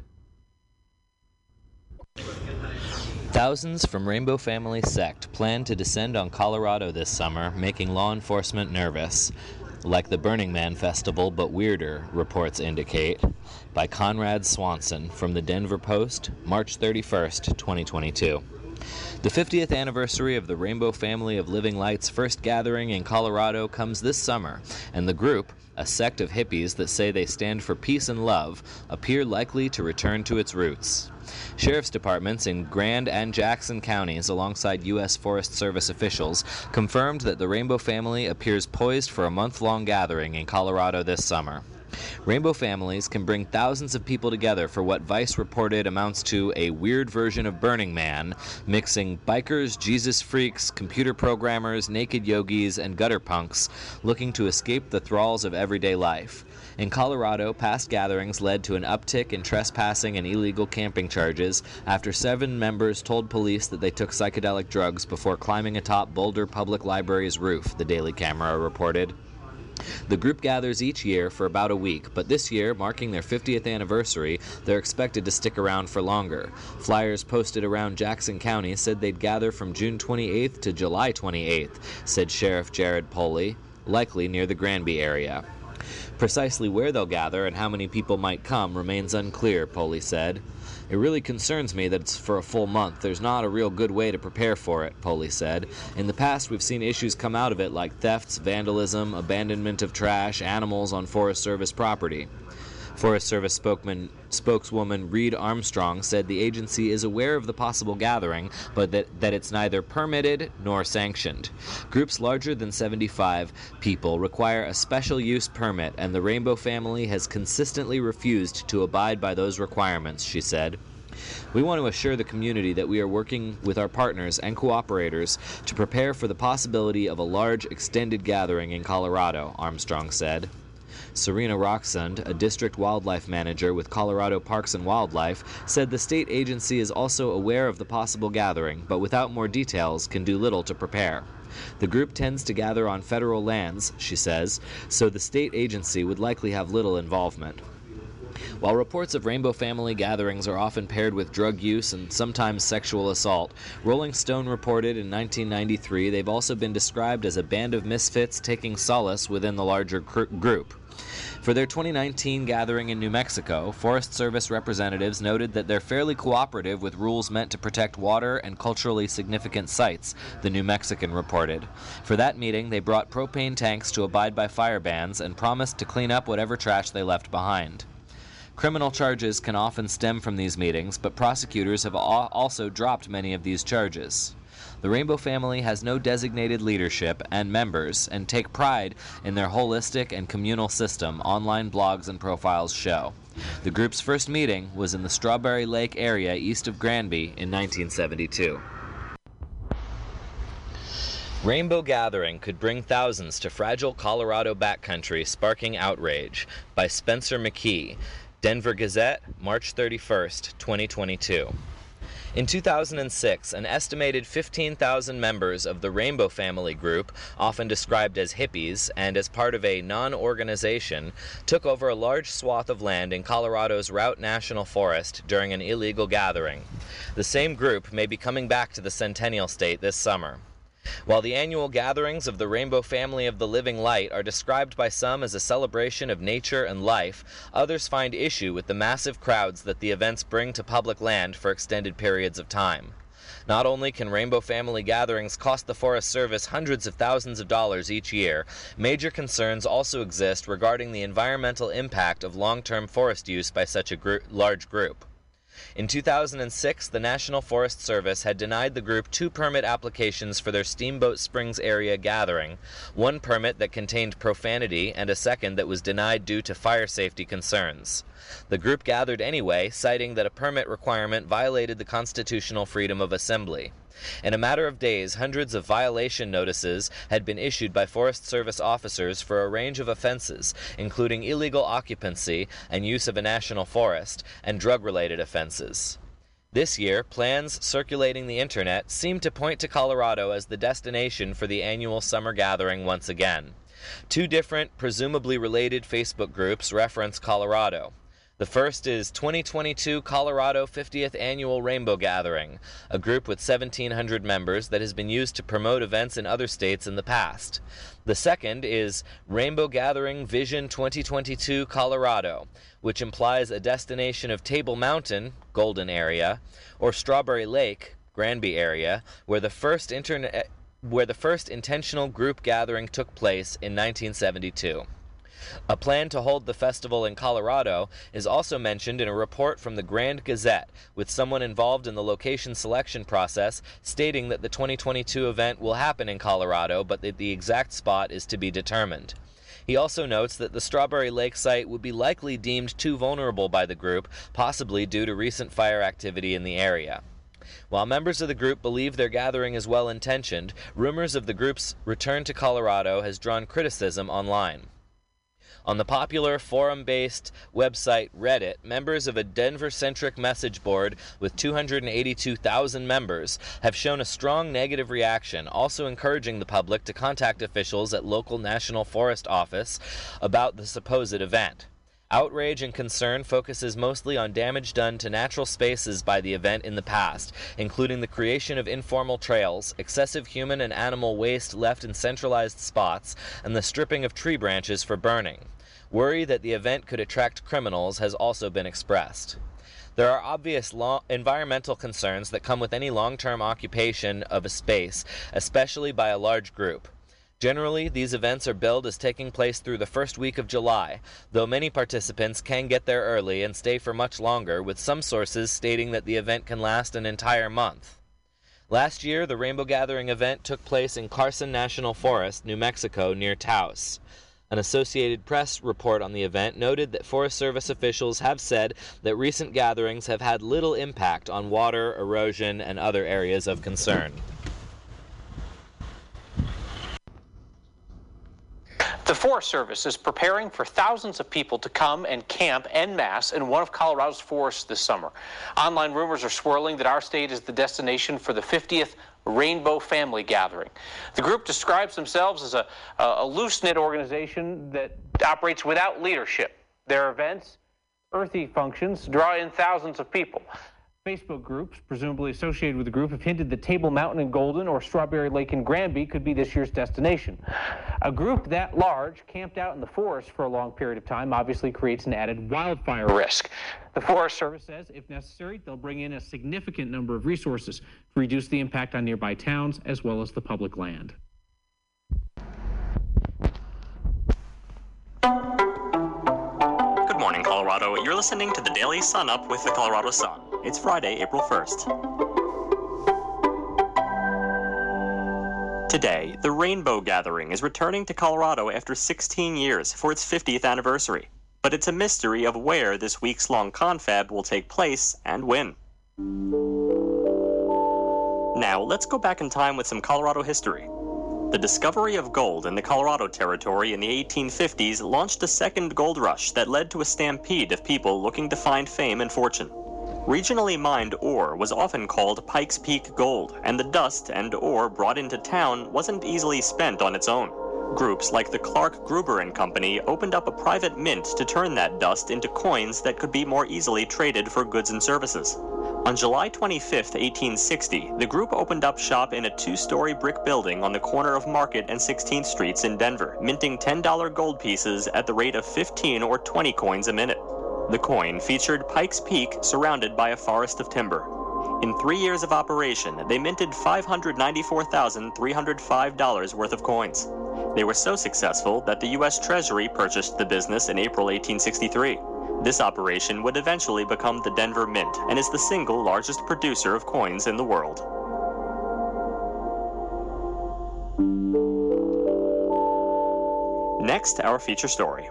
Thousands from Rainbow Family Sect plan to descend on Colorado this summer, making law enforcement nervous. Like the Burning Man Festival, but weirder, reports indicate. By Conrad Swanson from the Denver Post, March 31st, 2022. The 50th anniversary of the Rainbow Family of Living Light's first gathering in Colorado comes this summer, and the group, a sect of hippies that say they stand for peace and love, appear likely to return to its roots. Sheriff's departments in Grand and Jackson counties, alongside U.S. Forest Service officials, confirmed that the Rainbow Family appears poised for a month long gathering in Colorado this summer. Rainbow families can bring thousands of people together for what Vice reported amounts to a weird version of Burning Man, mixing bikers, Jesus freaks, computer programmers, naked yogis, and gutter punks looking to escape the thralls of everyday life. In Colorado, past gatherings led to an uptick in trespassing and illegal camping charges after seven members told police that they took psychedelic drugs before climbing atop Boulder Public Library's roof, the Daily Camera reported. The group gathers each year for about a week, but this year, marking their 50th anniversary, they're expected to stick around for longer. Flyers posted around Jackson County said they'd gather from June 28th to July 28th, said Sheriff Jared Poley, likely near the Granby area. Precisely where they'll gather and how many people might come remains unclear, Poley said. It really concerns me that it's for a full month. There's not a real good way to prepare for it, Poley said. In the past, we've seen issues come out of it like thefts, vandalism, abandonment of trash, animals on Forest Service property. Forest Service spokesman, spokeswoman Reid Armstrong said the agency is aware of the possible gathering, but that, that it's neither permitted nor sanctioned. Groups larger than 75 people require a special use permit, and the Rainbow family has consistently refused to abide by those requirements, she said. We want to assure the community that we are working with our partners and cooperators to prepare for the possibility of a large extended gathering in Colorado, Armstrong said. Serena Rocksund, a district wildlife manager with Colorado Parks and Wildlife, said the state agency is also aware of the possible gathering, but without more details can do little to prepare. The group tends to gather on federal lands, she says, so the state agency would likely have little involvement. While reports of Rainbow Family gatherings are often paired with drug use and sometimes sexual assault, Rolling Stone reported in 1993 they've also been described as a band of misfits taking solace within the larger gr- group. For their 2019 gathering in New Mexico, Forest Service representatives noted that they're fairly cooperative with rules meant to protect water and culturally significant sites, the New Mexican reported. For that meeting, they brought propane tanks to abide by fire bans and promised to clean up whatever trash they left behind. Criminal charges can often stem from these meetings, but prosecutors have also dropped many of these charges. The Rainbow family has no designated leadership and members and take pride in their holistic and communal system, online blogs and profiles show. The group's first meeting was in the Strawberry Lake area east of Granby in 1972. Rainbow Gathering could bring thousands to fragile Colorado backcountry, sparking outrage by Spencer McKee, Denver Gazette, March 31st, 2022. In 2006, an estimated 15,000 members of the Rainbow Family group, often described as hippies and as part of a non organization, took over a large swath of land in Colorado's Routt National Forest during an illegal gathering. The same group may be coming back to the Centennial State this summer. While the annual gatherings of the Rainbow Family of the Living Light are described by some as a celebration of nature and life, others find issue with the massive crowds that the events bring to public land for extended periods of time. Not only can Rainbow Family gatherings cost the Forest Service hundreds of thousands of dollars each year, major concerns also exist regarding the environmental impact of long term forest use by such a gr- large group. In 2006, the National Forest Service had denied the group two permit applications for their Steamboat Springs area gathering, one permit that contained profanity and a second that was denied due to fire safety concerns. The group gathered anyway, citing that a permit requirement violated the constitutional freedom of assembly. In a matter of days, hundreds of violation notices had been issued by Forest Service officers for a range of offenses, including illegal occupancy and use of a national forest, and drug related offenses. This year, plans circulating the internet seem to point to Colorado as the destination for the annual summer gathering once again. Two different, presumably related Facebook groups reference Colorado. The first is 2022 Colorado 50th Annual Rainbow Gathering, a group with 1,700 members that has been used to promote events in other states in the past. The second is Rainbow Gathering Vision 2022 Colorado, which implies a destination of Table Mountain, Golden area, or Strawberry Lake, Granby area, where the first where the first intentional group gathering took place in 1972. A plan to hold the festival in Colorado is also mentioned in a report from the Grand Gazette, with someone involved in the location selection process stating that the 2022 event will happen in Colorado, but that the exact spot is to be determined. He also notes that the Strawberry Lake site would be likely deemed too vulnerable by the group, possibly due to recent fire activity in the area. While members of the group believe their gathering is well intentioned, rumors of the group's return to Colorado has drawn criticism online. On the popular forum based website Reddit, members of a Denver centric message board with 282,000 members have shown a strong negative reaction, also encouraging the public to contact officials at local National Forest Office about the supposed event. Outrage and concern focuses mostly on damage done to natural spaces by the event in the past, including the creation of informal trails, excessive human and animal waste left in centralized spots, and the stripping of tree branches for burning. Worry that the event could attract criminals has also been expressed. There are obvious environmental concerns that come with any long term occupation of a space, especially by a large group. Generally, these events are billed as taking place through the first week of July, though many participants can get there early and stay for much longer, with some sources stating that the event can last an entire month. Last year, the Rainbow Gathering event took place in Carson National Forest, New Mexico, near Taos. An Associated Press report on the event noted that Forest Service officials have said that recent gatherings have had little impact on water, erosion, and other areas of concern. The Forest Service is preparing for thousands of people to come and camp en masse in one of Colorado's forests this summer. Online rumors are swirling that our state is the destination for the 50th Rainbow Family Gathering. The group describes themselves as a, a loose knit organization that operates without leadership. Their events, earthy functions, draw in thousands of people. Facebook groups, presumably associated with the group, have hinted that Table Mountain in Golden or Strawberry Lake in Granby could be this year's destination. A group that large, camped out in the forest for a long period of time, obviously creates an added wildfire risk. The Forest Service says, if necessary, they'll bring in a significant number of resources to reduce the impact on nearby towns as well as the public land. Good morning, Colorado. You're listening to the Daily Sun Up with the Colorado Sun. It's Friday, April 1st. Today, the Rainbow Gathering is returning to Colorado after 16 years for its 50th anniversary. But it's a mystery of where this week's long confab will take place and when. Now, let's go back in time with some Colorado history. The discovery of gold in the Colorado Territory in the 1850s launched a second gold rush that led to a stampede of people looking to find fame and fortune. Regionally mined ore was often called Pikes Peak gold, and the dust and ore brought into town wasn't easily spent on its own. Groups like the Clark Gruber and Company opened up a private mint to turn that dust into coins that could be more easily traded for goods and services. On July 25, 1860, the group opened up shop in a two-story brick building on the corner of Market and 16th Streets in Denver, minting $10 gold pieces at the rate of 15 or 20 coins a minute. The coin featured Pikes Peak surrounded by a forest of timber. In three years of operation, they minted $594,305 worth of coins. They were so successful that the U.S. Treasury purchased the business in April 1863. This operation would eventually become the Denver Mint and is the single largest producer of coins in the world. Next, our feature story.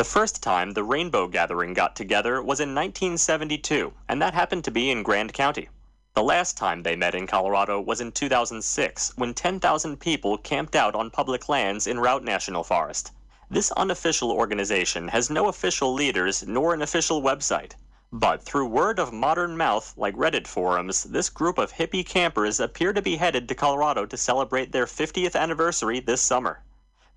The first time the Rainbow Gathering got together was in 1972, and that happened to be in Grand County. The last time they met in Colorado was in 2006, when 10,000 people camped out on public lands in Routt National Forest. This unofficial organization has no official leaders nor an official website. But through word of modern mouth, like Reddit forums, this group of hippie campers appear to be headed to Colorado to celebrate their 50th anniversary this summer.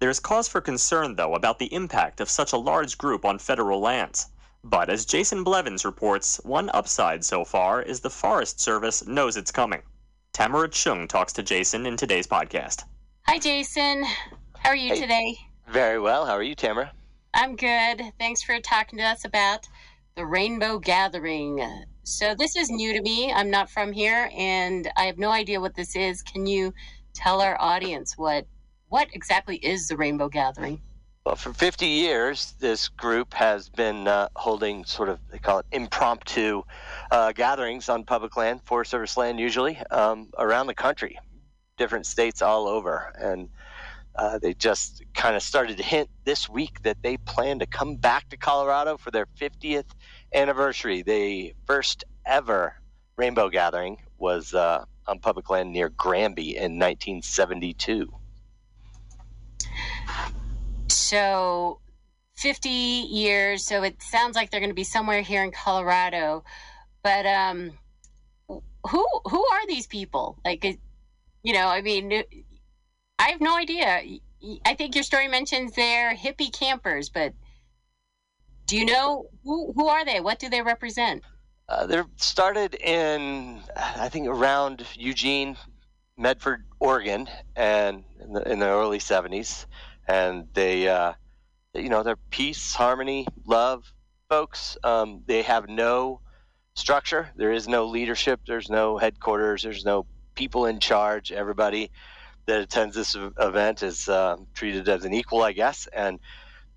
There is cause for concern, though, about the impact of such a large group on federal lands. But as Jason Blevins reports, one upside so far is the Forest Service knows it's coming. Tamara Chuang talks to Jason in today's podcast. Hi, Jason. How are you Hey. today? Very well. How are you, Tamara? I'm good. Thanks for talking to us about the Rainbow Gathering. So, this is new to me. I'm not from here and I have no idea what this is. Can you tell our audience what what exactly is the Rainbow Gathering? Well, for 50 years, this group has been uh, holding sort of, they call it impromptu uh, gatherings on public land, Forest Service land usually, um, around the country, different states all over. And uh, they just kind of started to hint this week that they plan to come back to Colorado for their 50th anniversary. The first ever rainbow gathering was uh, on public land near Granby in 1972. So, 50 years. So, it sounds like they're going to be somewhere here in Colorado. But um who who are these people? Like you know, I mean, I have no idea. I think your story mentions they're hippie campers, but do you know who who are they? What do they represent? Uh, they're started in, I think, around Eugene, Medford, Oregon, and in the, in the early '70s, and they, uh, you know, they're peace, harmony, love folks. Um, they have no structure. There is no leadership. There's no headquarters. There's no people in charge. Everybody that attends this event is uh, treated as an equal, I guess, and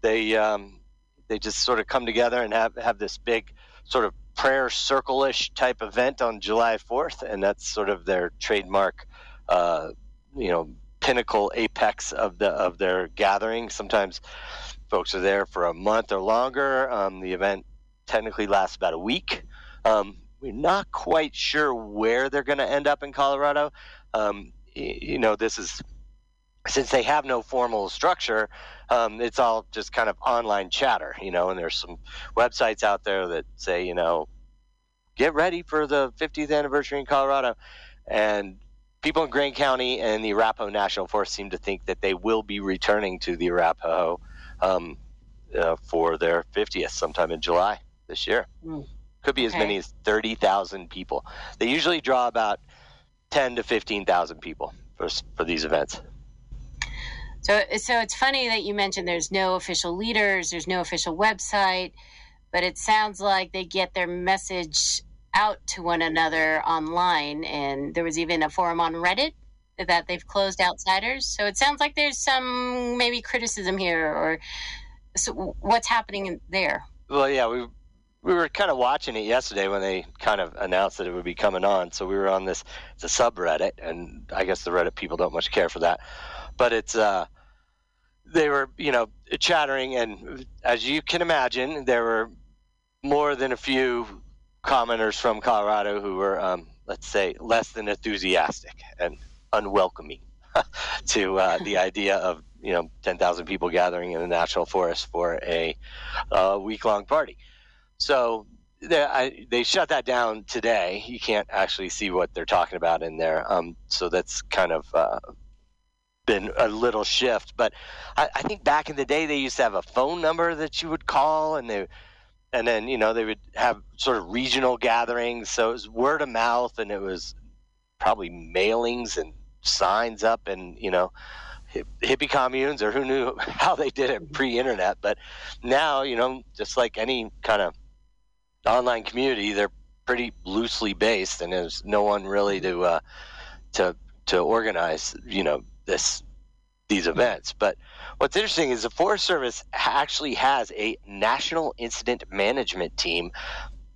they um, they just sort of come together and have have this big sort of prayer circle-ish type event on July 4th, and that's sort of their trademark, uh, you know, pinnacle apex of the of their gathering. Sometimes folks are there for a month or longer. Um, the event technically lasts about a week. Um, we're not quite sure where they're going to end up in Colorado. Um, you know, this is since they have no formal structure, um, it's all just kind of online chatter, you know, and there's some websites out there that say, you know, get ready for the 50th anniversary in Colorado. And people in Grand County and the Arapaho National Forest seem to think that they will be returning to the Arapaho um, uh, for their 50th sometime in July this year. Mm. Could be as Okay. many as 30,000 people. They usually draw about 10 to 15,000 people for, for these events. So, so it's funny that you mentioned there's no official leaders, there's no official website, but it sounds like they get their message out to one another online. And there was even a forum on Reddit that they've closed outsiders. So it sounds like there's some maybe criticism here, or so what's happening there? Well, yeah, we we were kind of watching it yesterday when they kind of announced that it would be coming on. So we were on this it's a subreddit, and I guess the Reddit people don't much care for that, but it's uh they were you know chattering, and as you can imagine, there were more than a few commenters from Colorado who were um, let's say less than enthusiastic and unwelcoming [laughs] to uh, the [laughs] idea of you know 10,000 people gathering in the national forest for a uh, week long party. So they, I, they shut that down today. You can't actually see what they're talking about in there. Um, so that's kind of uh, been a little shift. But I, I think back in the day, they used to have a phone number that you would call, and they, and then you know they would have sort of regional gatherings. So it was word of mouth, and it was probably mailings and signs up, and you know hippie communes or who knew [laughs] how they did it pre-internet. But now you know just like any kind of online community they're pretty loosely based and there's no one really to uh, to to organize you know this these events. But what's interesting is the forest service actually has a national incident management team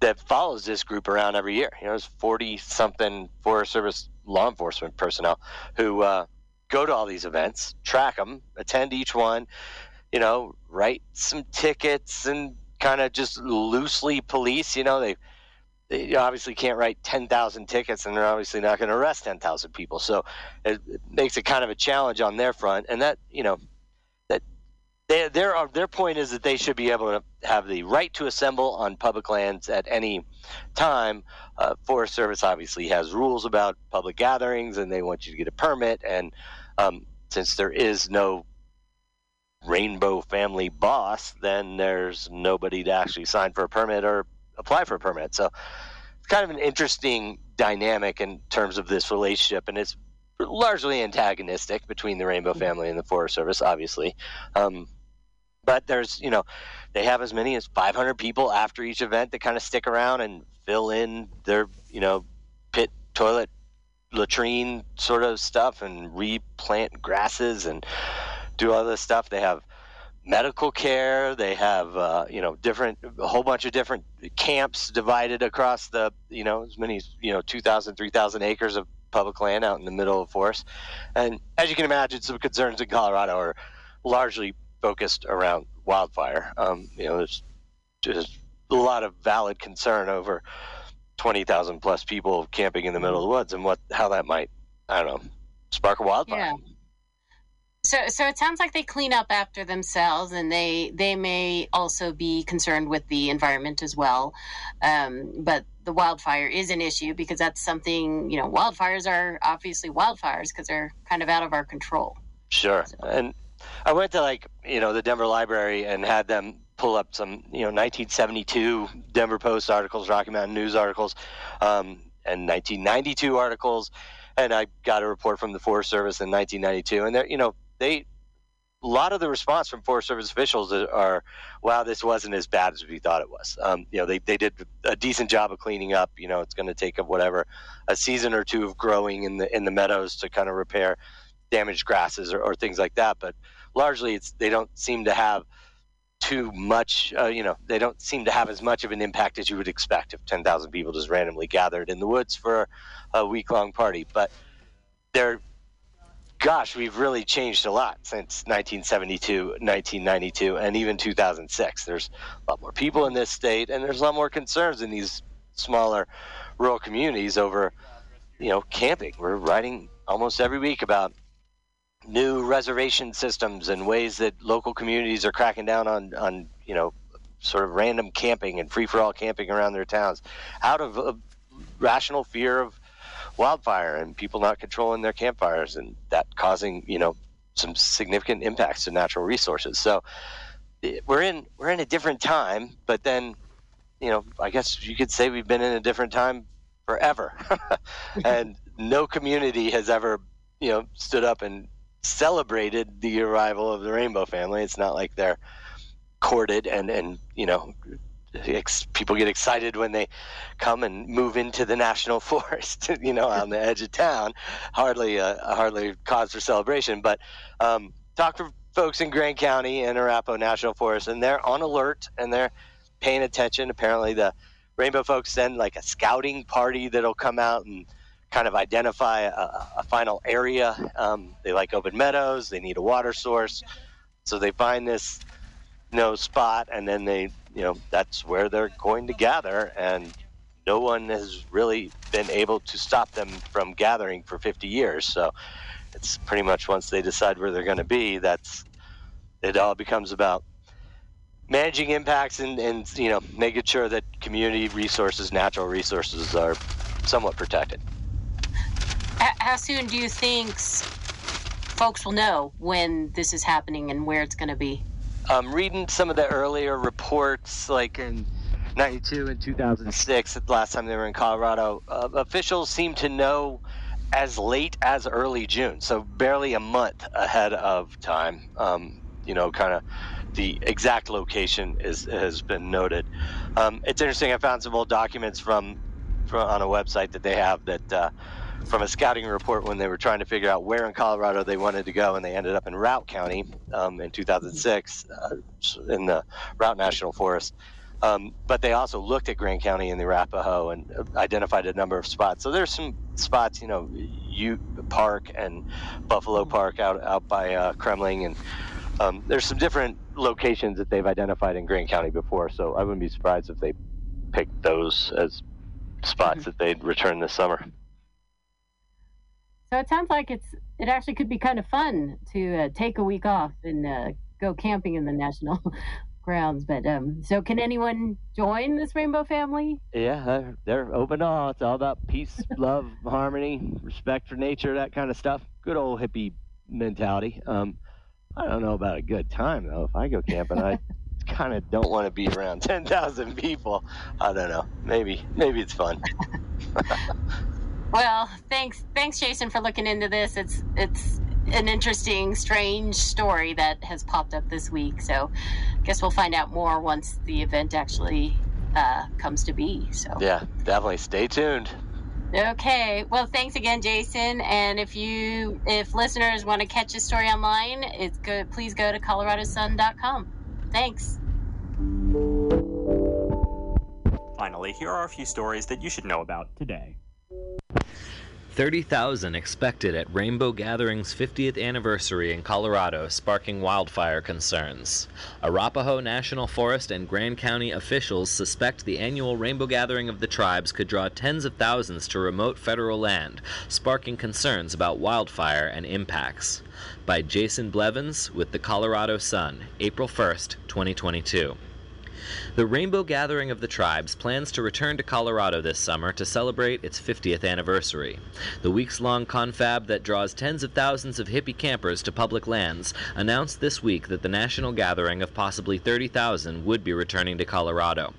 that follows this group around every year you know there's 40 something forest service law enforcement personnel who uh, go to all these events, track them, attend each one, you know, write some tickets and kind of just loosely police. You know, they they obviously can't write 10,000 tickets and they're obviously not going to arrest 10,000 people. So it, it, makes it kind of a challenge on their front. And that, you know, they, their, their point is that they should be able to have the right to assemble on public lands at any time. Uh, Forest Service obviously has rules about public gatherings and they want you to get a permit. And um, since there is no rainbow family boss, then there's nobody to actually sign for a permit or apply for a permit. So it's kind of an interesting dynamic in terms of this relationship, and it's largely antagonistic between the Rainbow family and the Forest Service, obviously. Um, but there's, you know, they have as many as 500 people after each event that kind of stick around and fill in their, you know, pit toilet latrine sort of stuff and replant grasses and do all this stuff. They have medical care. They have uh, you know different a whole bunch of different camps divided across the you know as many you know 2,000 3,000 acres of public land out in the middle of forest. And as you can imagine, some concerns in Colorado are largely focused around wildfire. Um, you know, there's just a lot of valid concern over 20,000 plus people camping in the middle of the woods and what how that might I don't know spark a wildfire. Yeah. So so it sounds like they clean up after themselves and they they may also be concerned with the environment as well. Um, but the wildfire is an issue because that's something, you know, wildfires are obviously wildfires because they're kind of out of our control. Sure. So. And I went to like, you know, the Denver Library and had them pull up some, you know, 1972 Denver Post articles, Rocky Mountain News articles, um, and 1992 articles, and I got a report from the Forest Service in 1992, and they're you know, they a lot of the response from Forest Service officials are, "Wow, this wasn't as bad as we thought it was." Um, you know, they, they did a decent job of cleaning up. You know, it's going to take whatever a season or two of growing in the in the meadows to kind of repair damaged grasses or, or things like that. But largely, it's they don't seem to have too much, uh, you know, they don't seem to have as much of an impact as you would expect if 10,000 people just randomly gathered in the woods for a week long party. But they're, gosh, we've really changed a lot since 1972, 1992, and even 2006. There's a lot more people in this state, and there's a lot more concerns in these smaller rural communities over, you know, camping. We're writing almost every week about new reservation systems and ways that local communities are cracking down on, on you know, sort of random camping and free for all camping around their towns out of a rational fear of wildfire and people not controlling their campfires and that causing, you know, some significant impacts to natural resources. So eh, we're in we're in a different time, but then, you know, I guess you could say we've been in a different time forever. [laughs] and no community has ever, you know, stood up and celebrated the arrival of the rainbow family. It's not like they're courted and and you know ex- people get excited when they come and move into the national [laughs] forest, you know, on the edge of town. Hardly a, hardly cause for celebration, but um, talk to folks in Grand County and Arapaho National Forest, and they're on alert and they're paying attention. Apparently, the Rainbow folks send like a scouting party that'll come out and kind of identify a, a final area. Um, they like open meadows. They need a water source, so they find this you know spot, and then they you know that's where they're going to gather. And no one has really been able to stop them from gathering for 50 years. So it's pretty much once they decide where they're going to be, that's it all becomes about managing impacts and, and you know making sure that community resources, natural resources are somewhat protected. How soon do you think folks will know when this is happening and where it's going to be? Um, reading some of the earlier reports, like in 92 and 2006, the last time they were in Colorado, uh, officials seem to know as late as early June, so barely a month ahead of time. Um, you know, kind of the exact location is has been noted. Um, it's interesting. I found some old documents from, from on a website that they have that. Uh, from a scouting report when they were trying to figure out where in Colorado they wanted to go, and they ended up in Routt County um, in 2006 uh, in the Routt National Forest. Um, but they also looked at Grand County and the Arapaho and identified a number of spots. So there's some spots, you know, Ute Park and Buffalo Park out out by uh, Kremmling, and um, there's some different locations that they've identified in Grand County before. So I wouldn't be surprised if they picked those as spots that they'd return this summer. So it sounds like it's it actually could be kind of fun to uh, take a week off and uh, go camping in the national [laughs] grounds. But um, so can anyone join this rainbow family? Yeah, they're, they're open to all. It's all about peace, [laughs] love, harmony, respect for nature, that kind of stuff. Good old hippie mentality. Um, I don't know about a good time though. If I go camping, I [laughs] kind of don't want to be around ten thousand people. I don't know. Maybe maybe it's fun. Well, thanks, thanks, Jason, for looking into this. It's it's an interesting, strange story that has popped up this week. So, I guess we'll find out more once the event actually uh, comes to be. So, yeah, definitely. Stay tuned. okay. Well, thanks again, Jason. And if you, if listeners want to catch this story online, it's good. Please go to coloradosun.com. Thanks. Finally, here are a few stories that you should know about today. 30,000 expected at Rainbow Gathering's 50th anniversary in Colorado, sparking wildfire concerns. Arapaho National Forest and Grand County officials suspect the annual Rainbow Gathering of the tribes could draw tens of thousands to remote federal land, sparking concerns about wildfire and impacts. By Jason Blevins with the Colorado Sun, April 1st, 2022. The Rainbow Gathering of the Tribes plans to return to Colorado this summer to celebrate its 50th anniversary. The weeks long confab that draws tens of thousands of hippie campers to public lands announced this week that the national gathering of possibly 30,000 would be returning to Colorado.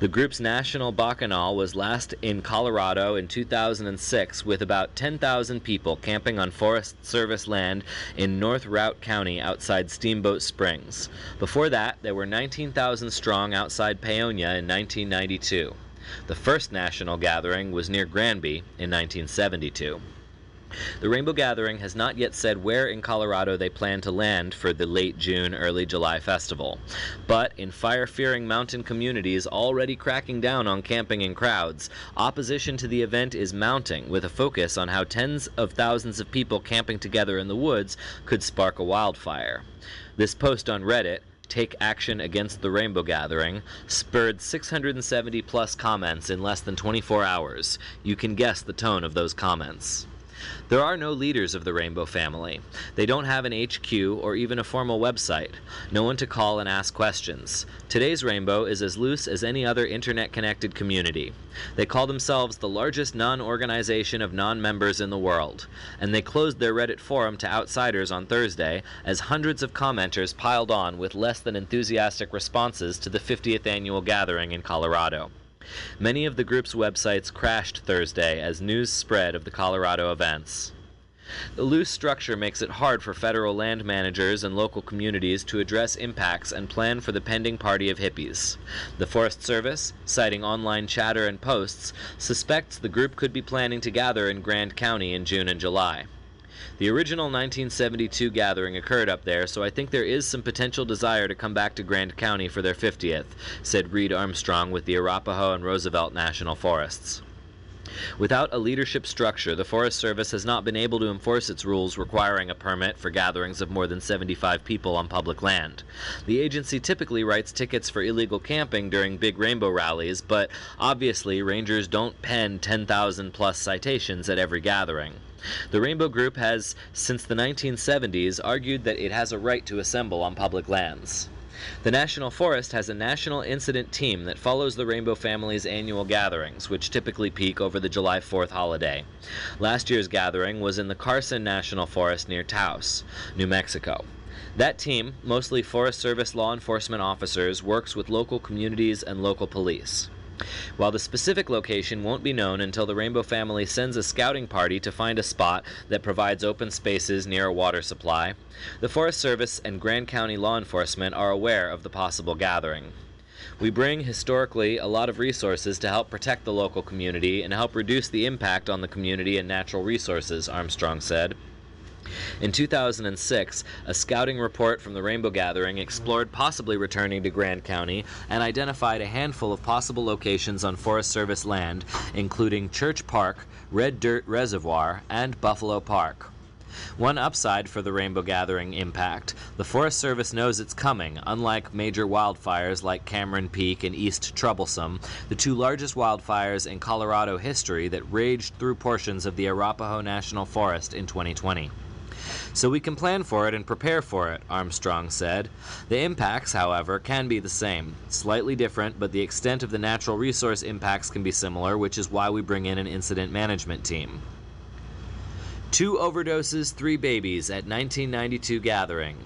The group's national bacchanal was last in Colorado in 2006 with about 10,000 people camping on Forest Service land in North Routt County outside Steamboat Springs. Before that, there were 19,000 strong outside Paonia in 1992. The first national gathering was near Granby in 1972. The Rainbow Gathering has not yet said where in Colorado they plan to land for the late June, early July festival. But in fire fearing mountain communities already cracking down on camping in crowds, opposition to the event is mounting with a focus on how tens of thousands of people camping together in the woods could spark a wildfire. This post on Reddit, Take Action Against the Rainbow Gathering, spurred 670 plus comments in less than 24 hours. You can guess the tone of those comments. There are no leaders of the Rainbow family. They don't have an HQ or even a formal website. No one to call and ask questions. Today's Rainbow is as loose as any other internet connected community. They call themselves the largest non organization of non members in the world. And they closed their Reddit forum to outsiders on Thursday as hundreds of commenters piled on with less than enthusiastic responses to the 50th annual gathering in Colorado. Many of the group's websites crashed Thursday as news spread of the Colorado events. The loose structure makes it hard for federal land managers and local communities to address impacts and plan for the pending party of hippies. The Forest Service, citing online chatter and posts, suspects the group could be planning to gather in Grand County in June and July. The original 1972 gathering occurred up there, so I think there is some potential desire to come back to Grand County for their 50th, said Reid Armstrong with the Arapaho and Roosevelt National Forests. Without a leadership structure, the Forest Service has not been able to enforce its rules requiring a permit for gatherings of more than 75 people on public land. The agency typically writes tickets for illegal camping during big rainbow rallies, but obviously rangers don't pen 10,000 plus citations at every gathering. The Rainbow Group has, since the 1970s, argued that it has a right to assemble on public lands. The National Forest has a national incident team that follows the Rainbow Family's annual gatherings, which typically peak over the July 4th holiday. Last year's gathering was in the Carson National Forest near Taos, New Mexico. That team, mostly Forest Service law enforcement officers, works with local communities and local police. While the specific location won't be known until the Rainbow family sends a scouting party to find a spot that provides open spaces near a water supply, the Forest Service and Grand County law enforcement are aware of the possible gathering. We bring historically a lot of resources to help protect the local community and help reduce the impact on the community and natural resources, Armstrong said. In 2006, a scouting report from the Rainbow Gathering explored possibly returning to Grand County and identified a handful of possible locations on Forest Service land, including Church Park, Red Dirt Reservoir, and Buffalo Park. One upside for the Rainbow Gathering impact the Forest Service knows it's coming, unlike major wildfires like Cameron Peak and East Troublesome, the two largest wildfires in Colorado history that raged through portions of the Arapaho National Forest in 2020. So we can plan for it and prepare for it, Armstrong said. The impacts, however, can be the same. Slightly different, but the extent of the natural resource impacts can be similar, which is why we bring in an incident management team. Two overdoses, three babies at 1992 gathering.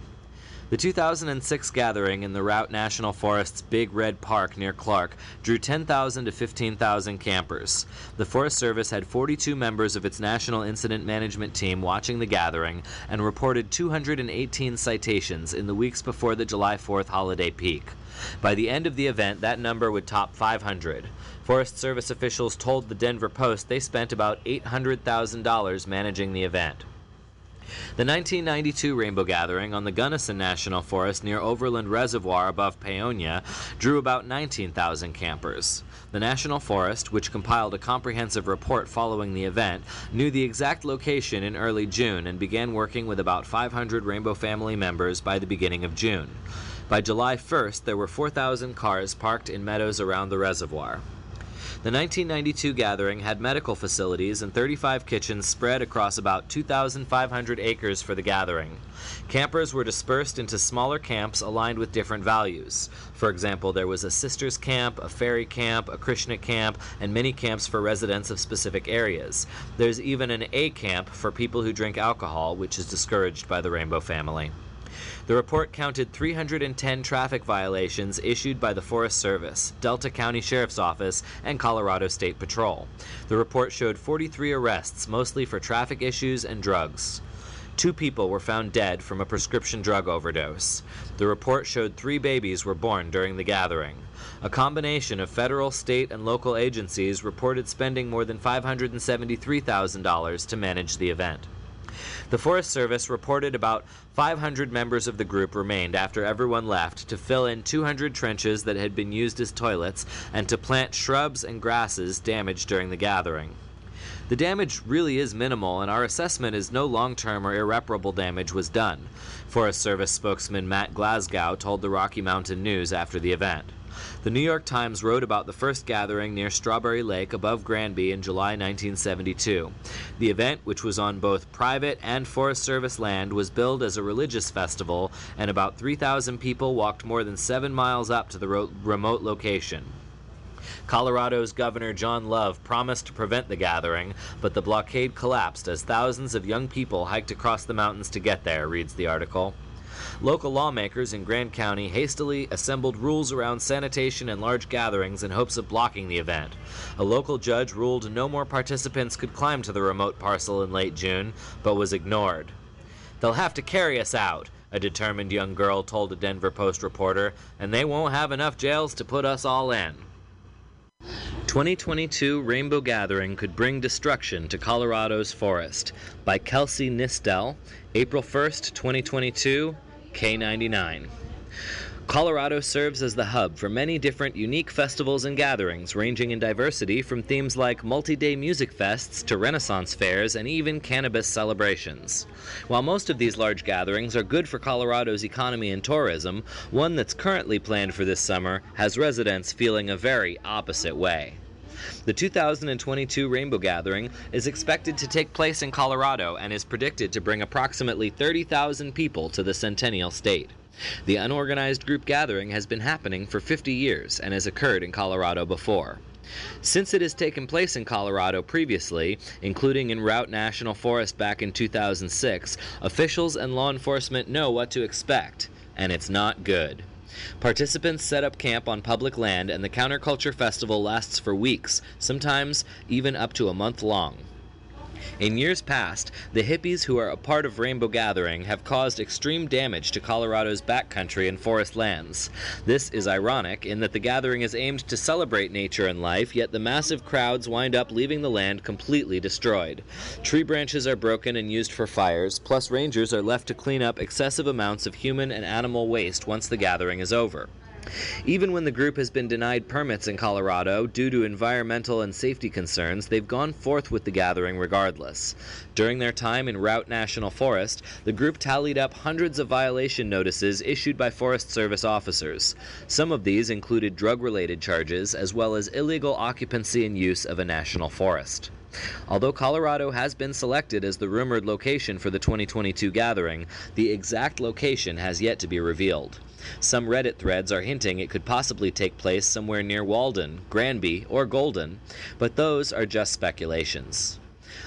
The 2006 gathering in the Routt National Forest's Big Red Park near Clark drew 10,000 to 15,000 campers. The Forest Service had 42 members of its National Incident Management Team watching the gathering and reported 218 citations in the weeks before the July 4th holiday peak. By the end of the event, that number would top 500. Forest Service officials told the Denver Post they spent about $800,000 managing the event. The 1992 Rainbow Gathering on the Gunnison National Forest near Overland Reservoir above Paonia drew about 19,000 campers. The National Forest, which compiled a comprehensive report following the event, knew the exact location in early June and began working with about 500 Rainbow family members by the beginning of June. By July 1st, there were 4,000 cars parked in meadows around the reservoir. The 1992 gathering had medical facilities and 35 kitchens spread across about 2,500 acres for the gathering. Campers were dispersed into smaller camps aligned with different values. For example, there was a sisters camp, a fairy camp, a Krishna camp, and many camps for residents of specific areas. There's even an A camp for people who drink alcohol, which is discouraged by the Rainbow family. The report counted 310 traffic violations issued by the Forest Service, Delta County Sheriff's Office, and Colorado State Patrol. The report showed 43 arrests, mostly for traffic issues and drugs. Two people were found dead from a prescription drug overdose. The report showed three babies were born during the gathering. A combination of federal, state, and local agencies reported spending more than $573,000 to manage the event. The Forest Service reported about 500 members of the group remained after everyone left to fill in 200 trenches that had been used as toilets and to plant shrubs and grasses damaged during the gathering. The damage really is minimal, and our assessment is no long term or irreparable damage was done, Forest Service spokesman Matt Glasgow told the Rocky Mountain News after the event. The New York Times wrote about the first gathering near Strawberry Lake above Granby in July 1972. The event, which was on both private and Forest Service land, was billed as a religious festival, and about 3,000 people walked more than seven miles up to the ro- remote location. Colorado's Governor John Love promised to prevent the gathering, but the blockade collapsed as thousands of young people hiked across the mountains to get there, reads the article. Local lawmakers in Grand County hastily assembled rules around sanitation and large gatherings in hopes of blocking the event. A local judge ruled no more participants could climb to the remote parcel in late June, but was ignored. They'll have to carry us out, a determined young girl told a Denver Post reporter, and they won't have enough jails to put us all in. 2022 Rainbow Gathering could bring destruction to Colorado's forest by Kelsey Nistel, April 1st, 2022, K99. Colorado serves as the hub for many different unique festivals and gatherings, ranging in diversity from themes like multi day music fests to Renaissance fairs and even cannabis celebrations. While most of these large gatherings are good for Colorado's economy and tourism, one that's currently planned for this summer has residents feeling a very opposite way. The 2022 Rainbow Gathering is expected to take place in Colorado and is predicted to bring approximately 30,000 people to the Centennial State. The unorganized group gathering has been happening for 50 years and has occurred in Colorado before. Since it has taken place in Colorado previously, including in Routt National Forest back in 2006, officials and law enforcement know what to expect, and it's not good. Participants set up camp on public land, and the counterculture festival lasts for weeks, sometimes even up to a month long. In years past, the hippies who are a part of Rainbow Gathering have caused extreme damage to Colorado's backcountry and forest lands. This is ironic in that the gathering is aimed to celebrate nature and life, yet the massive crowds wind up leaving the land completely destroyed. Tree branches are broken and used for fires, plus rangers are left to clean up excessive amounts of human and animal waste once the gathering is over. Even when the group has been denied permits in Colorado due to environmental and safety concerns, they've gone forth with the gathering regardless. During their time in Routt National Forest, the group tallied up hundreds of violation notices issued by Forest Service officers. Some of these included drug related charges as well as illegal occupancy and use of a national forest. Although Colorado has been selected as the rumored location for the 2022 gathering, the exact location has yet to be revealed. Some Reddit threads are hinting it could possibly take place somewhere near Walden, Granby, or Golden, but those are just speculations.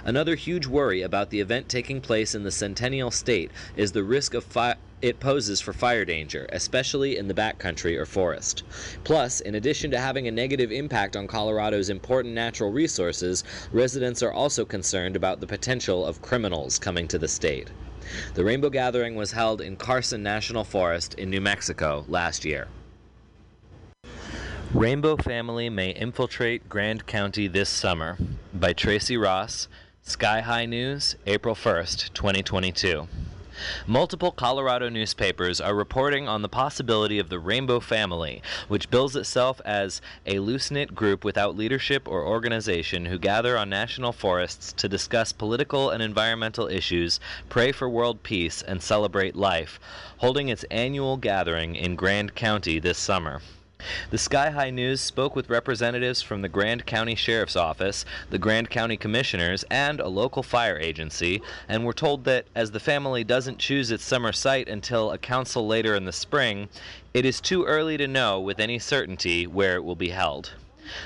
Another huge worry about the event taking place in the Centennial State is the risk of fi- it poses for fire danger, especially in the backcountry or forest. Plus, in addition to having a negative impact on Colorado's important natural resources, residents are also concerned about the potential of criminals coming to the state. The Rainbow Gathering was held in Carson National Forest in New Mexico last year. Rainbow Family May Infiltrate Grand County This Summer by Tracy Ross, Sky-Hi News, April 1st, 2022. Multiple Colorado newspapers are reporting on the possibility of the Rainbow Family, which bills itself as a loose knit group without leadership or organization who gather on national forests to discuss political and environmental issues, pray for world peace, and celebrate life, holding its annual gathering in Grand County this summer. The Sky-Hi News spoke with representatives from the Grand County Sheriff's Office, the Grand County Commissioners, and a local fire agency, and were told that as the family doesn't choose its summer site until a council later in the spring, it is too early to know with any certainty where it will be held.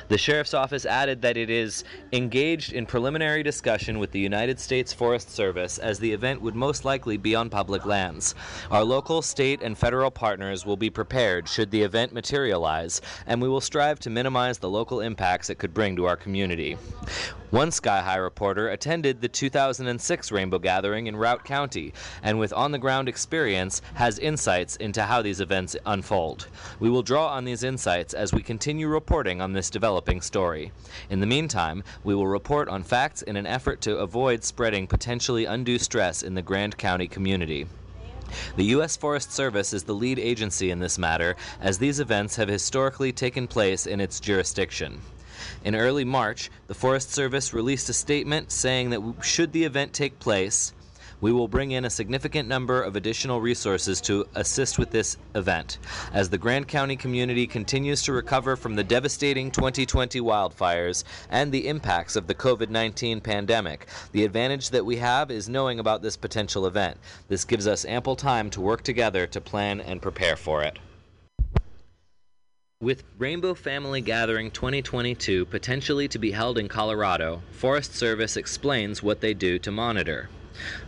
The sheriff's office added that it is engaged in preliminary discussion with the United States Forest Service as the event would most likely be on public lands. Our local, state, and federal partners will be prepared should the event materialize, and we will strive to minimize the local impacts it could bring to our community. One Sky-Hi reporter attended the 2006 Rainbow Gathering in Routt County and, with on the ground experience, has insights into how these events unfold. We will draw on these insights as we continue reporting on this developing story. In the meantime, we will report on facts in an effort to avoid spreading potentially undue stress in the Grand County community. The U.S. Forest Service is the lead agency in this matter, as these events have historically taken place in its jurisdiction. In early March, the Forest Service released a statement saying that should the event take place, we will bring in a significant number of additional resources to assist with this event. As the Grand County community continues to recover from the devastating 2020 wildfires and the impacts of the COVID 19 pandemic, the advantage that we have is knowing about this potential event. This gives us ample time to work together to plan and prepare for it. With Rainbow Family Gathering 2022 potentially to be held in Colorado, Forest Service explains what they do to monitor.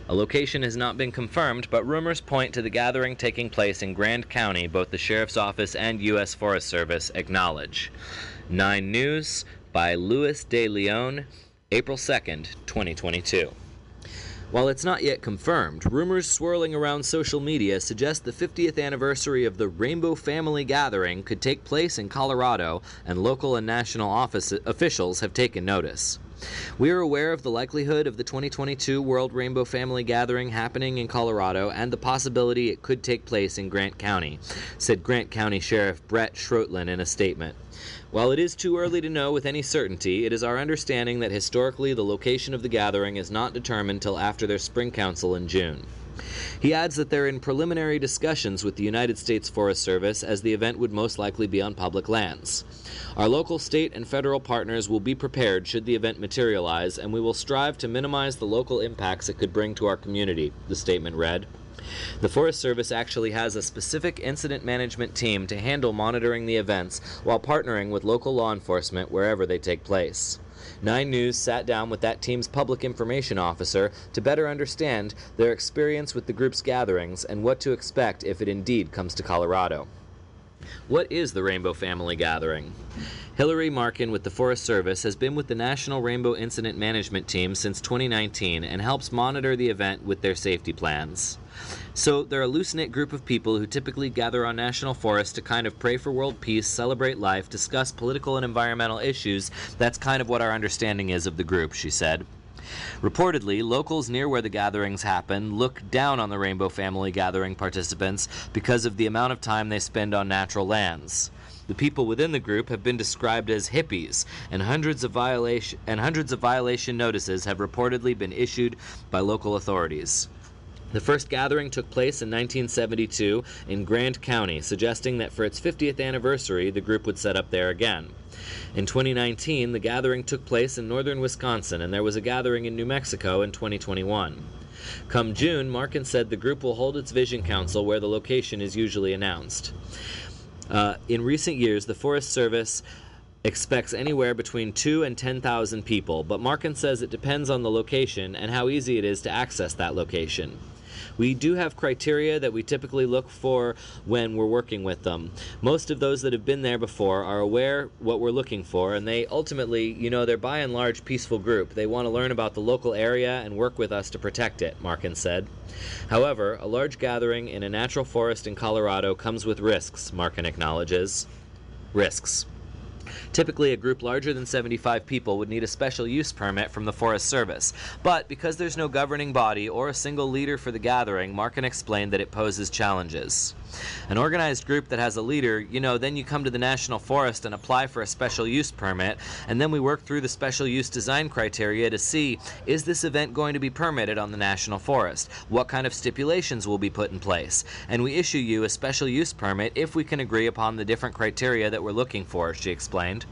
A location has not been confirmed, but rumors point to the gathering taking place in Grand County, both the Sheriff's Office and U.S. Forest Service acknowledge. 9 News by Luis de Leon, April 2nd, 2022. While it's not yet confirmed, rumors swirling around social media suggest the 50th anniversary of the Rainbow Family Gathering could take place in Colorado, and local and national office officials have taken notice. We are aware of the likelihood of the 2022 World Rainbow Family Gathering happening in Colorado and the possibility it could take place in Grand County, said Grand County Sheriff Brett Schroetlin in a statement. While it is too early to know with any certainty, it is our understanding that historically the location of the gathering is not determined till after their spring council in June. He adds that they're in preliminary discussions with the United States Forest Service as the event would most likely be on public lands. Our local, state, and federal partners will be prepared should the event materialize, and we will strive to minimize the local impacts it could bring to our community, the statement read. The Forest Service actually has a specific incident management team to handle monitoring the events while partnering with local law enforcement wherever they take place. Nine News sat down with that team's public information officer to better understand their experience with the group's gatherings and what to expect if it indeed comes to Colorado. What is the Rainbow Family Gathering? Hillary Markin with the Forest Service has been with the National Rainbow Incident Management Team since 2019 and helps monitor the event with their safety plans. So, they're a loose knit group of people who typically gather on national forests to kind of pray for world peace, celebrate life, discuss political and environmental issues. That's kind of what our understanding is of the group, she said. Reportedly, locals near where the gatherings happen look down on the Rainbow Family Gathering participants because of the amount of time they spend on natural lands. The people within the group have been described as hippies, and hundreds of violation and hundreds of violation notices have reportedly been issued by local authorities. The first gathering took place in 1972 in Grand County, suggesting that for its 50th anniversary, the group would set up there again. In 2019, the gathering took place in northern Wisconsin, and there was a gathering in New Mexico in 2021. Come June, Markin said the group will hold its Vision Council where the location is usually announced. Uh, in recent years, the Forest Service expects anywhere between 2 and 10,000 people, but Markin says it depends on the location and how easy it is to access that location. We do have criteria that we typically look for when we're working with them. Most of those that have been there before are aware what we're looking for, and they ultimately, you know, they're by and large peaceful group. They want to learn about the local area and work with us to protect it, Markin said. However, a large gathering in a natural forest in Colorado comes with risks, Markin acknowledges. Risks. Typically, a group larger than 75 people would need a special use permit from the Forest Service. But because there's no governing body or a single leader for the gathering, Markin explained that it poses challenges. An organized group that has a leader, you know, then you come to the National Forest and apply for a special use permit, and then we work through the special use design criteria to see is this event going to be permitted on the National Forest? What kind of stipulations will be put in place? And we issue you a special use permit if we can agree upon the different criteria that we're looking for, she explained.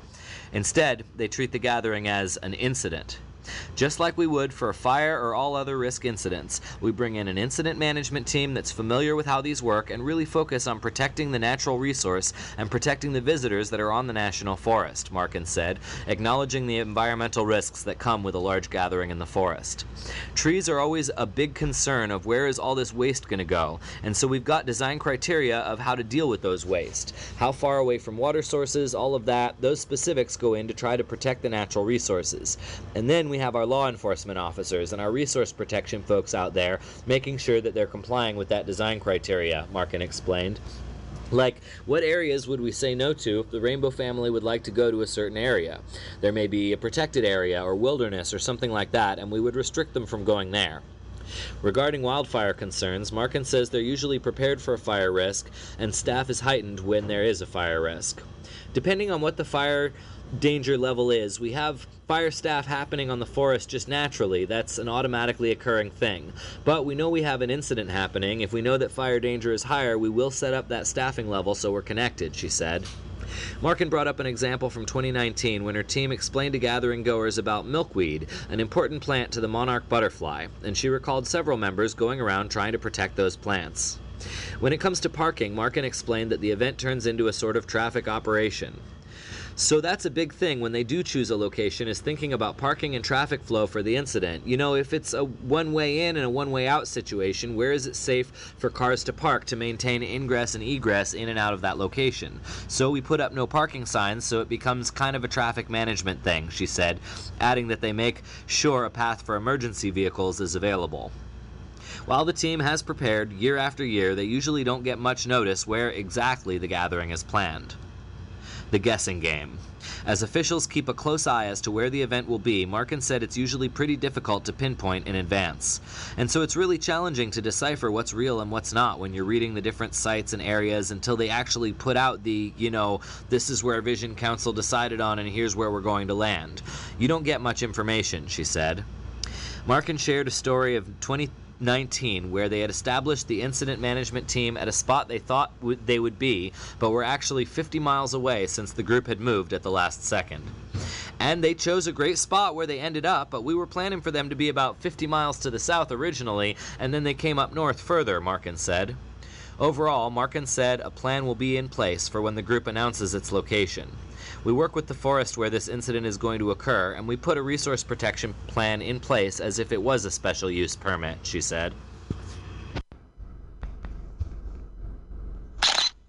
Instead, they treat the gathering as an incident. Just like we would for a fire or all other risk incidents, we bring in an incident management team that's familiar with how these work and really focus on protecting the natural resource and protecting the visitors that are on the national forest, Markin said, acknowledging the environmental risks that come with a large gathering in the forest. Trees are always a big concern of where is all this waste going to go, and so we've got design criteria of how to deal with those waste. How far away from water sources, all of that, those specifics go in to try to protect the natural resources. And then we have our law enforcement officers and our resource protection folks out there making sure that they're complying with that design criteria, Markin explained. Like, what areas would we say no to if the rainbow family would like to go to a certain area? There may be a protected area or wilderness or something like that, and we would restrict them from going there. Regarding wildfire concerns, Markin says they're usually prepared for a fire risk, and staff is heightened when there is a fire risk. Depending on what the fire danger level is. We have fire staff happening on the forest just naturally. That's an automatically occurring thing. But we know we have an incident happening. If we know that fire danger is higher, we will set up that staffing level so we're connected, she said. Markin brought up an example from 2019 when her team explained to gathering goers about milkweed, an important plant to the monarch butterfly, and she recalled several members going around trying to protect those plants. When it comes to parking, Markin explained that the event turns into a sort of traffic operation. So that's a big thing when they do choose a location is thinking about parking and traffic flow for the incident. You know, if it's a one way in and a one way out situation, where is it safe for cars to park to maintain ingress and egress in and out of that location? So we put up no parking signs so it becomes kind of a traffic management thing, she said, adding that they make sure a path for emergency vehicles is available. While the team has prepared year after year, they usually don't get much notice where exactly the gathering is planned the guessing game. As officials keep a close eye as to where the event will be, Markin said it's usually pretty difficult to pinpoint in advance. And so it's really challenging to decipher what's real and what's not when you're reading the different sites and areas until they actually put out the, you know, this is where Vision Council decided on and here's where we're going to land. You don't get much information, she said. Markin shared a story of 20 19, where they had established the incident management team at a spot they thought w- they would be, but were actually 50 miles away since the group had moved at the last second. And they chose a great spot where they ended up, but we were planning for them to be about 50 miles to the south originally, and then they came up north further, Markin said. Overall, Markin said a plan will be in place for when the group announces its location. We work with the forest where this incident is going to occur, and we put a resource protection plan in place as if it was a special use permit, she said.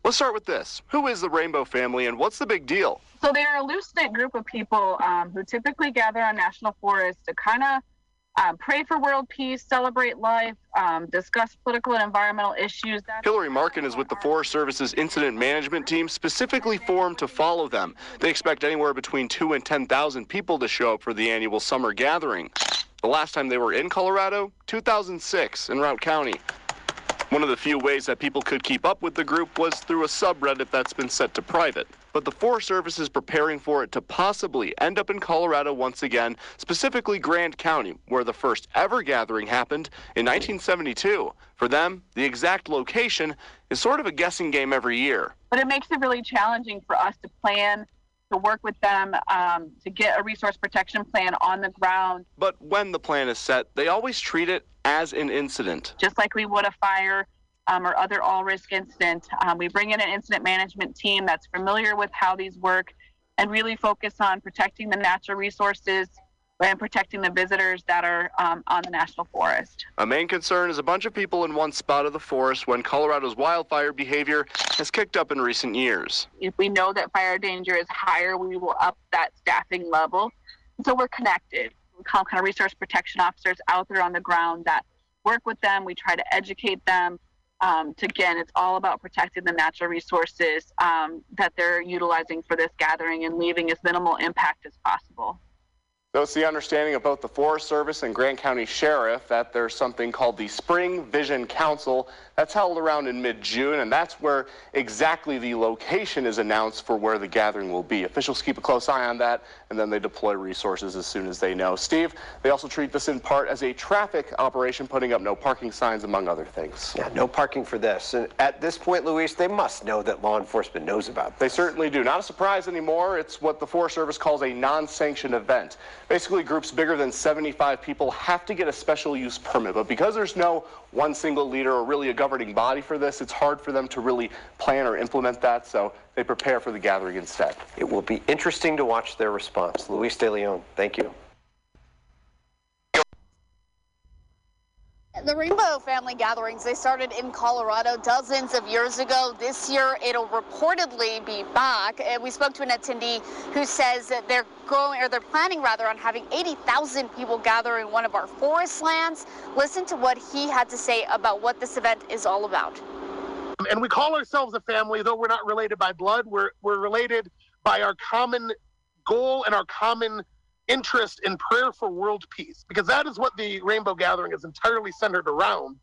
Let's start with this. Who is the Rainbow family and what's the big deal? So they're a loose knit group of people um, who typically gather on national forests to kind of um, pray for world peace, celebrate life, um, discuss political and environmental issues. That's Hillary Markin is with the Forest Service's incident management team specifically formed to follow them. They expect anywhere between 2 and 10,000 people to show up for the annual summer gathering. The last time they were in Colorado, 2006 in Routt County. One of the few ways that people could keep up with the group was through a subreddit that's been set to private. But the Forest Service is preparing for it to possibly end up in Colorado once again, specifically Grand County, where the first ever gathering happened in 1972. For them, the exact location is sort of a guessing game every year. but it makes it really challenging for us to plan, to work with them, um, to get a resource protection plan on the ground, But when the plan is set, they always treat it as an incident. just like we would a fire um, or other all risk incident. Um, we bring in an incident management team that's familiar with how these work and really focus on protecting the natural resources and protecting the visitors that are um, on the national forest. A main concern is a bunch of people in one spot of the forest when Colorado's wildfire behavior has kicked up in recent years. If we know that fire danger is higher, we will up that staffing level. So we're connected. We call kind of resource protection officers out there on the ground that work with them. We try to educate them. Um, to, again, it's all about protecting the natural resources um, that they're utilizing for this gathering and leaving as minimal impact as possible. So it's the understanding of both the Forest Service and Grand County Sheriff that there's something called the Spring Vision Council that's held around in mid-June, and that's where exactly the location is announced for where the gathering will be. Officials keep a close eye on that, and then they deploy resources as soon as they know. Steve, they also treat this in part as a traffic operation, putting up no parking signs, among other things. Yeah, no parking for this. And at this point, Luis, they must know that law enforcement knows about They certainly do. Not a surprise anymore. It's what the Forest Service calls a non-sanctioned event. Basically, groups bigger than 75 people have to get a special use permit. But because there's no one single leader or really a governing body for this, it's hard for them to really plan or implement that. So they prepare for the gathering instead. It will be interesting to watch their response. Luis De Leon, thank you. The Rainbow Family Gatherings, they started in Colorado dozens of years ago. This year, it'll reportedly be back. And we spoke to an attendee who says that they're going, or they're planning rather, on having 80,000 people gather in one of our forest lands. Listen to what he had to say about what this event is all about. and we call ourselves a family, though we're not related by blood. We're we're related by our common goal and our common interest in prayer for world peace, because that is what the Rainbow Gathering is entirely centered around.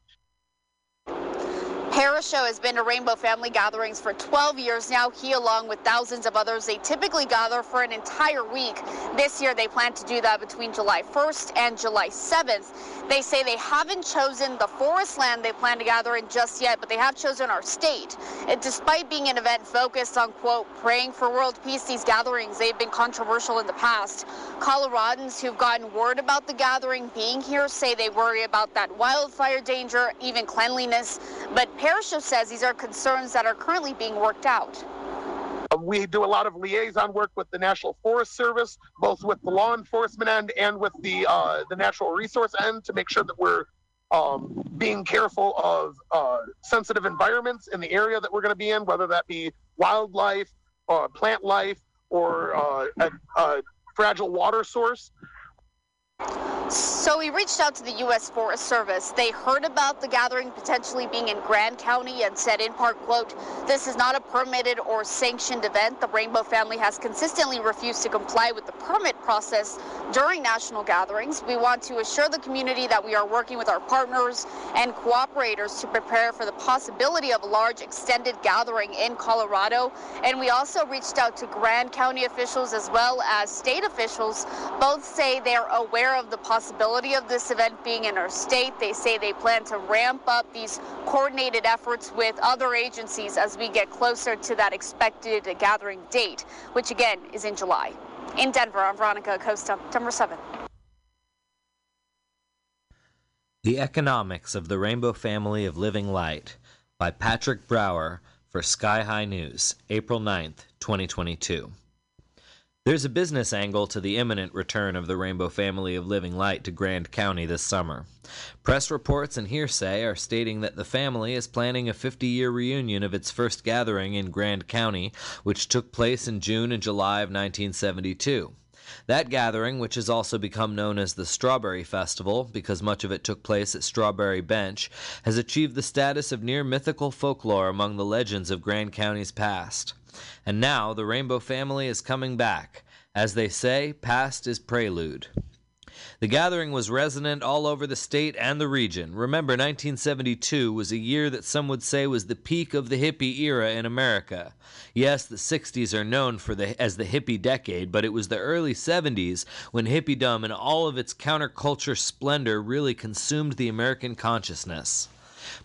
Parasho has been to Rainbow Family Gatherings for 12 years now. He, along with thousands of others, they typically gather for an entire week. This year, they plan to do that between July 1st and July 7th. They say they haven't chosen the forest land they plan to gather in just yet, but they have chosen our state. And despite being an event focused on, quote, praying for world peace, these gatherings, they've been controversial in the past. Coloradans who've gotten word about the gathering being here say they worry about that wildfire danger, even cleanliness. But Parasho says these are concerns that are currently being worked out. We do a lot of liaison work with the National Forest Service, both with the law enforcement end and with the uh, the natural resource end, to make sure that we're um, being careful of uh, sensitive environments in the area that we're going to be in, whether that be wildlife, uh, plant life, or uh, a, a fragile water source. So we reached out to the U.S. Forest Service. They heard about the gathering potentially being in Grand County and said in part, quote, this is not a permitted or sanctioned event. The Rainbow family has consistently refused to comply with the permit process during national gatherings. We want to assure the community that we are working with our partners and cooperators to prepare for the possibility of a large extended gathering in Colorado. And we also reached out to Grand County officials as well as state officials. Both say they are aware of the possibility of this event being in our state. They say they plan to ramp up these coordinated efforts with other agencies as we get closer to that expected gathering date, which again is in July. In Denver, I'm Veronica Acosta, Denver 7. The Economics of the Rainbow Family of Living Light by Patrick Brower for Sky-Hi News, April 9th, 2022. There's a business angle to the imminent return of the Rainbow Family of Living Light to Grand County this summer. Press reports and hearsay are stating that the family is planning a 50 year reunion of its first gathering in Grand County, which took place in June and July of 1972. That gathering, which has also become known as the Strawberry Festival because much of it took place at Strawberry Bench, has achieved the status of near mythical folklore among the legends of Grand County's past. And now the Rainbow family is coming back. As they say, past is prelude. The gathering was resonant all over the state and the region. Remember, 1972 was a year that some would say was the peak of the hippie era in America. Yes, the 60s are known for the, as the hippie decade, but it was the early 70s when hippiedom and all of its counterculture splendor really consumed the American consciousness.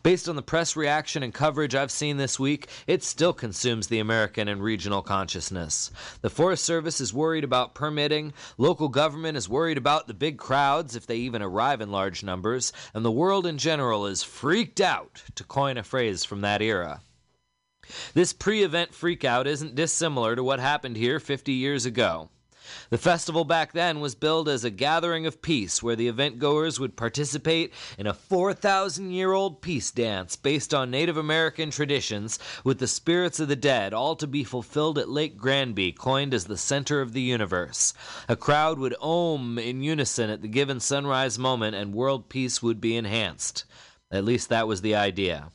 Based on the press reaction and coverage I've seen this week, it still consumes the American and regional consciousness. The Forest Service is worried about permitting, local government is worried about the big crowds, if they even arrive in large numbers, and the world in general is freaked out, to coin a phrase from that era. This pre event freakout isn't dissimilar to what happened here 50 years ago. The festival back then was billed as a gathering of peace where the event goers would participate in a 4,000 year old peace dance based on Native American traditions with the spirits of the dead, all to be fulfilled at Lake Granby, coined as the center of the universe. A crowd would om in unison at the given sunrise moment and world peace would be enhanced. At least that was the idea.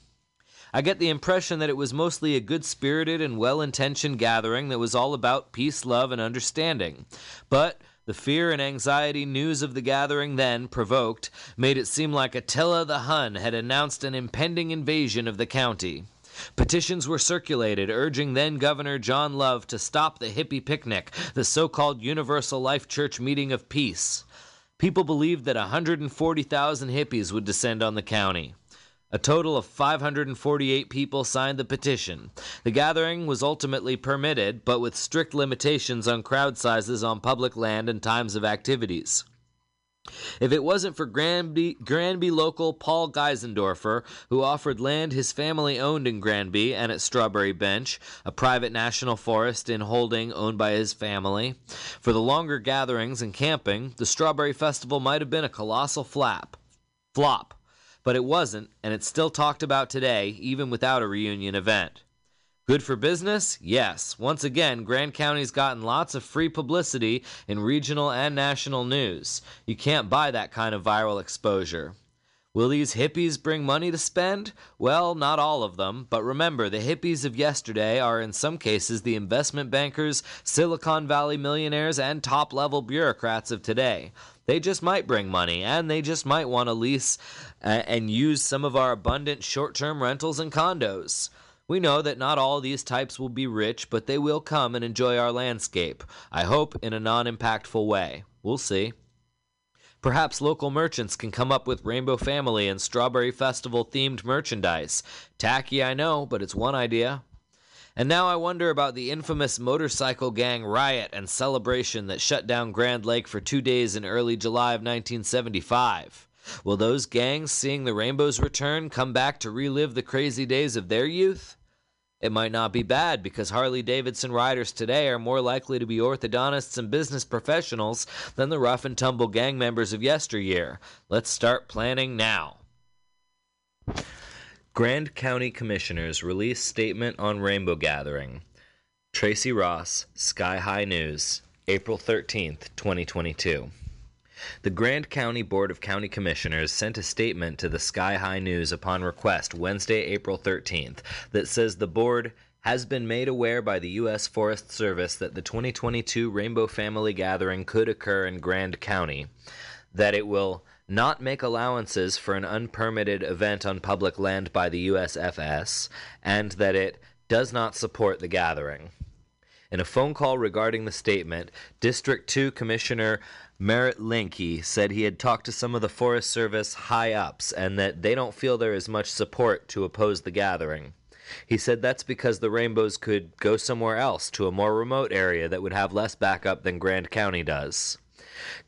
I get the impression that it was mostly a good spirited and well intentioned gathering that was all about peace, love, and understanding. But the fear and anxiety news of the gathering then provoked made it seem like Attila the Hun had announced an impending invasion of the county. Petitions were circulated urging then Governor John Love to stop the hippie picnic, the so called Universal Life Church meeting of peace. People believed that 140,000 hippies would descend on the county. A total of 548 people signed the petition. The gathering was ultimately permitted, but with strict limitations on crowd sizes on public land and times of activities. If it wasn't for Granby, Granby local Paul Geisendorfer, who offered land his family owned in Granby and at Strawberry Bench, a private national forest in holding owned by his family, for the longer gatherings and camping, the Strawberry Festival might have been a colossal flap. Flop but it wasn't, and it's still talked about today, even without a reunion event. Good for business? Yes. Once again, Grand County's gotten lots of free publicity in regional and national news. You can't buy that kind of viral exposure. Will these hippies bring money to spend? Well, not all of them, but remember, the hippies of yesterday are in some cases the investment bankers, Silicon Valley millionaires, and top level bureaucrats of today. They just might bring money, and they just might want to lease uh, and use some of our abundant short term rentals and condos. We know that not all these types will be rich, but they will come and enjoy our landscape. I hope in a non impactful way. We'll see. Perhaps local merchants can come up with Rainbow Family and Strawberry Festival themed merchandise. Tacky, I know, but it's one idea. And now I wonder about the infamous motorcycle gang riot and celebration that shut down Grand Lake for two days in early July of 1975. Will those gangs, seeing the rainbow's return, come back to relive the crazy days of their youth? It might not be bad because Harley Davidson riders today are more likely to be orthodontists and business professionals than the rough and tumble gang members of yesteryear. Let's start planning now. Grand County Commissioners release statement on rainbow gathering. Tracy Ross, Sky-Hi News, April 13th, 2022. The Grand County Board of County Commissioners sent a statement to the Sky-Hi News upon request Wednesday, April 13th, that says the board has been made aware by the U.S. Forest Service that the 2022 Rainbow Family Gathering could occur in Grand County, that it will not make allowances for an unpermitted event on public land by the USFS, and that it does not support the gathering. In a phone call regarding the statement, District 2 Commissioner Merrit Linke said he had talked to some of the Forest Service high ups and that they don't feel there is much support to oppose the gathering. He said that's because the rainbows could go somewhere else to a more remote area that would have less backup than Grand County does.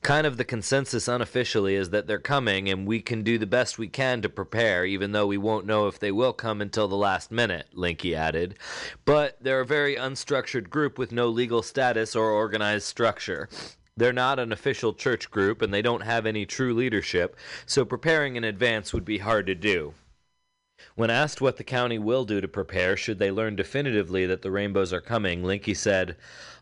Kind of the consensus unofficially is that they're coming and we can do the best we can to prepare, even though we won't know if they will come until the last minute, Linke added. But they're a very unstructured group with no legal status or organized structure. They're not an official church group and they don't have any true leadership, so preparing in advance would be hard to do. When asked what the county will do to prepare should they learn definitively that the rainbows are coming, Linke said,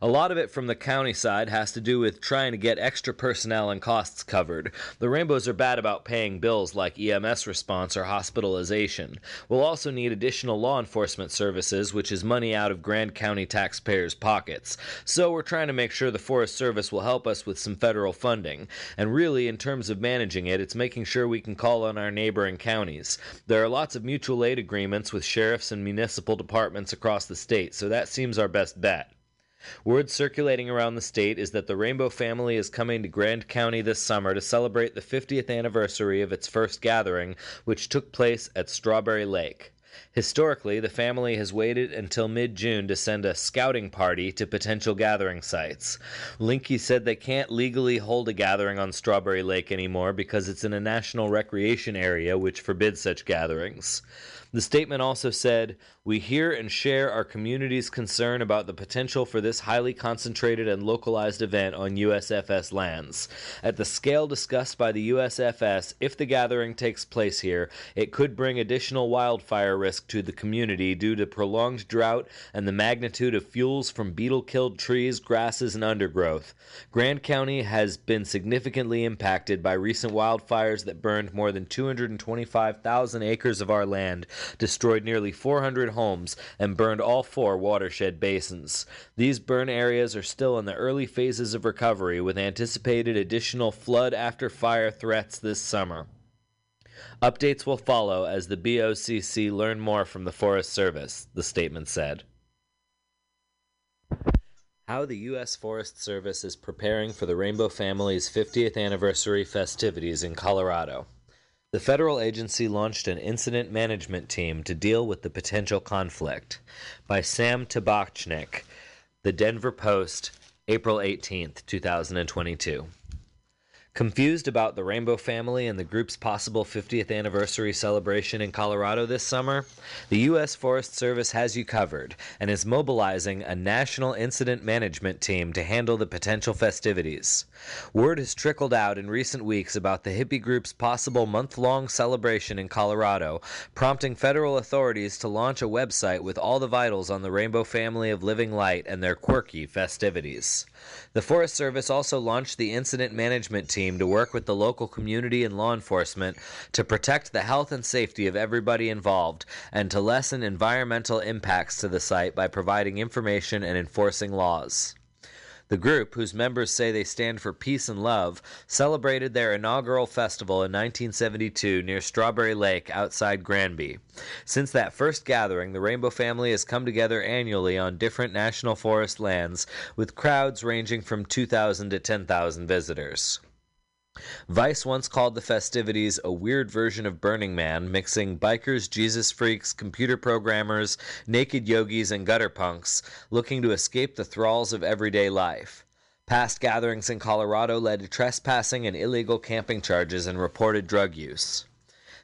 A lot of it from the county side has to do with trying to get extra personnel and costs covered. The rainbows are bad about paying bills like EMS response or hospitalization. We'll also need additional law enforcement services, which is money out of Grand County taxpayers' pockets. So we're trying to make sure the Forest Service will help us with some federal funding. And really, in terms of managing it, it's making sure we can call on our neighboring counties. There are lots of mutual aid agreements with sheriffs and municipal departments across the state, so that seems our best bet. Word circulating around the state is that the Rainbow family is coming to Grand County this summer to celebrate the 50th anniversary of its first gathering, which took place at Strawberry Lake. Historically, the family has waited until mid June to send a scouting party to potential gathering sites. Linke said they can't legally hold a gathering on Strawberry Lake anymore because it's in a national recreation area which forbids such gatherings. The statement also said, We hear and share our community's concern about the potential for this highly concentrated and localized event on USFS lands. At the scale discussed by the USFS, if the gathering takes place here, it could bring additional wildfire risk to the community due to prolonged drought and the magnitude of fuels from beetle killed trees, grasses, and undergrowth. Grand County has been significantly impacted by recent wildfires that burned more than 225,000 acres of our land destroyed nearly 400 homes, and burned all four watershed basins. These burn areas are still in the early phases of recovery, with anticipated additional flood after fire threats this summer. Updates will follow as the BOCC learn more from the Forest Service, the statement said. How the U.S. Forest Service is preparing for the Rainbow family's 50th anniversary festivities in Colorado. The federal agency launched an incident management team to deal with the potential conflict. By Sam Tabachnik, The Denver Post, April 18, 2022. Confused about the Rainbow family and the group's possible 50th anniversary celebration in Colorado this summer? The U.S. Forest Service has you covered and is mobilizing a national incident management team to handle the potential festivities. Word has trickled out in recent weeks about the hippie group's possible month long celebration in Colorado, prompting federal authorities to launch a website with all the vitals on the Rainbow family of living light and their quirky festivities. The Forest Service also launched the incident management team to work with the local community and law enforcement to protect the health and safety of everybody involved and to lessen environmental impacts to the site by providing information and enforcing laws. The group, whose members say they stand for peace and love, celebrated their inaugural festival in 1972 near Strawberry Lake outside Granby. Since that first gathering, the Rainbow family has come together annually on different national forest lands, with crowds ranging from 2,000 to 10,000 visitors. Vice once called the festivities a weird version of Burning Man, mixing bikers, Jesus freaks, computer programmers, naked yogis, and gutter punks looking to escape the thralls of everyday life. Past gatherings in Colorado led to trespassing and illegal camping charges and reported drug use.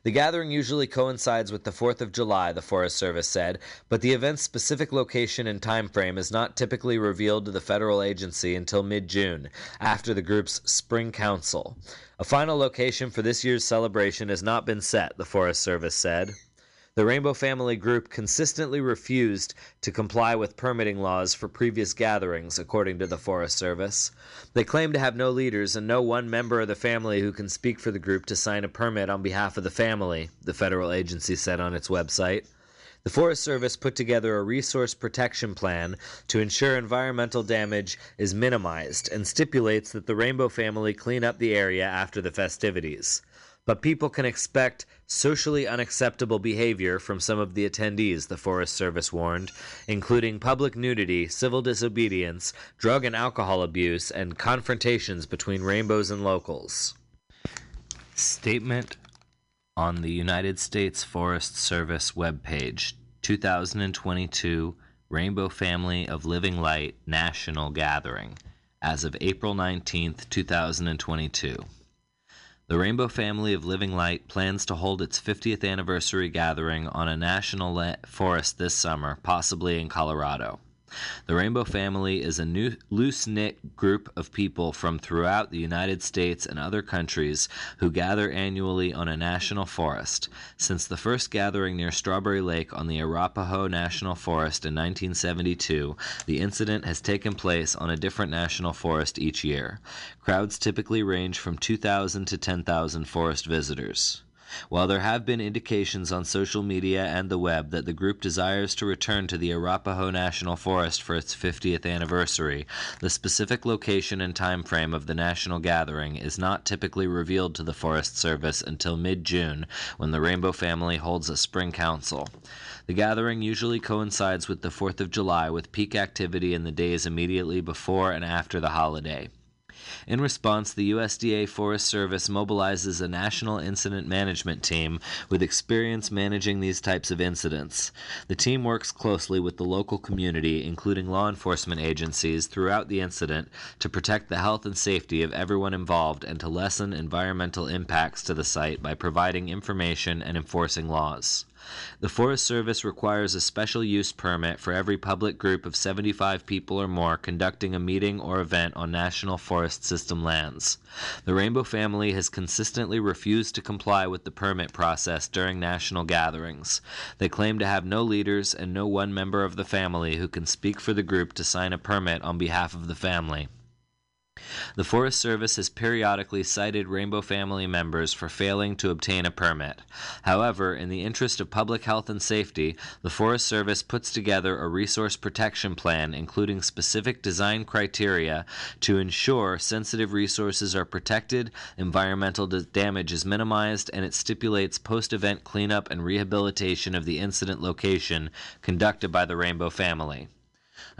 The gathering usually coincides with the 4th of July, the Forest Service said, but the event's specific location and time frame is not typically revealed to the federal agency until mid June, after the group's Spring Council. A final location for this year's celebration has not been set, the Forest Service said. The Rainbow Family Group consistently refused to comply with permitting laws for previous gatherings, according to the Forest Service. They claim to have no leaders and no one member of the family who can speak for the group to sign a permit on behalf of the family, the federal agency said on its website. The Forest Service put together a resource protection plan to ensure environmental damage is minimized and stipulates that the Rainbow family clean up the area after the festivities. But people can expect socially unacceptable behavior from some of the attendees, the Forest Service warned, including public nudity, civil disobedience, drug and alcohol abuse, and confrontations between rainbows and locals. Statement on the United States Forest Service webpage 2022 Rainbow Family of Living Light National Gathering as of April 19th, 2022. The Rainbow Family of Living Light plans to hold its 50th anniversary gathering on a national forest this summer, possibly in Colorado. The Rainbow Family is a new loose knit group of people from throughout the United States and other countries who gather annually on a national forest. Since the first gathering near Strawberry Lake on the Arapaho National Forest in 1972, the incident has taken place on a different national forest each year. Crowds typically range from 2,000 to 10,000 forest visitors. While there have been indications on social media and the web that the group desires to return to the Arapaho National Forest for its 50th anniversary, the specific location and time frame of the national gathering is not typically revealed to the Forest Service until mid-June when the Rainbow family holds a spring council. The gathering usually coincides with the 4th of July with peak activity in the days immediately before and after the holiday. In response, the USDA Forest Service mobilizes a national incident management team with experience managing these types of incidents. The team works closely with the local community, including law enforcement agencies, throughout the incident to protect the health and safety of everyone involved and to lessen environmental impacts to the site by providing information and enforcing laws. The Forest Service requires a special use permit for every public group of 75 people or more conducting a meeting or event on National Forest System lands. The Rainbow family has consistently refused to comply with the permit process during national gatherings. They claim to have no leaders and no one member of the family who can speak for the group to sign a permit on behalf of the family. The Forest Service has periodically cited Rainbow family members for failing to obtain a permit. However, in the interest of public health and safety, the Forest Service puts together a resource protection plan including specific design criteria to ensure sensitive resources are protected, environmental damage is minimized, and it stipulates post event cleanup and rehabilitation of the incident location conducted by the Rainbow family.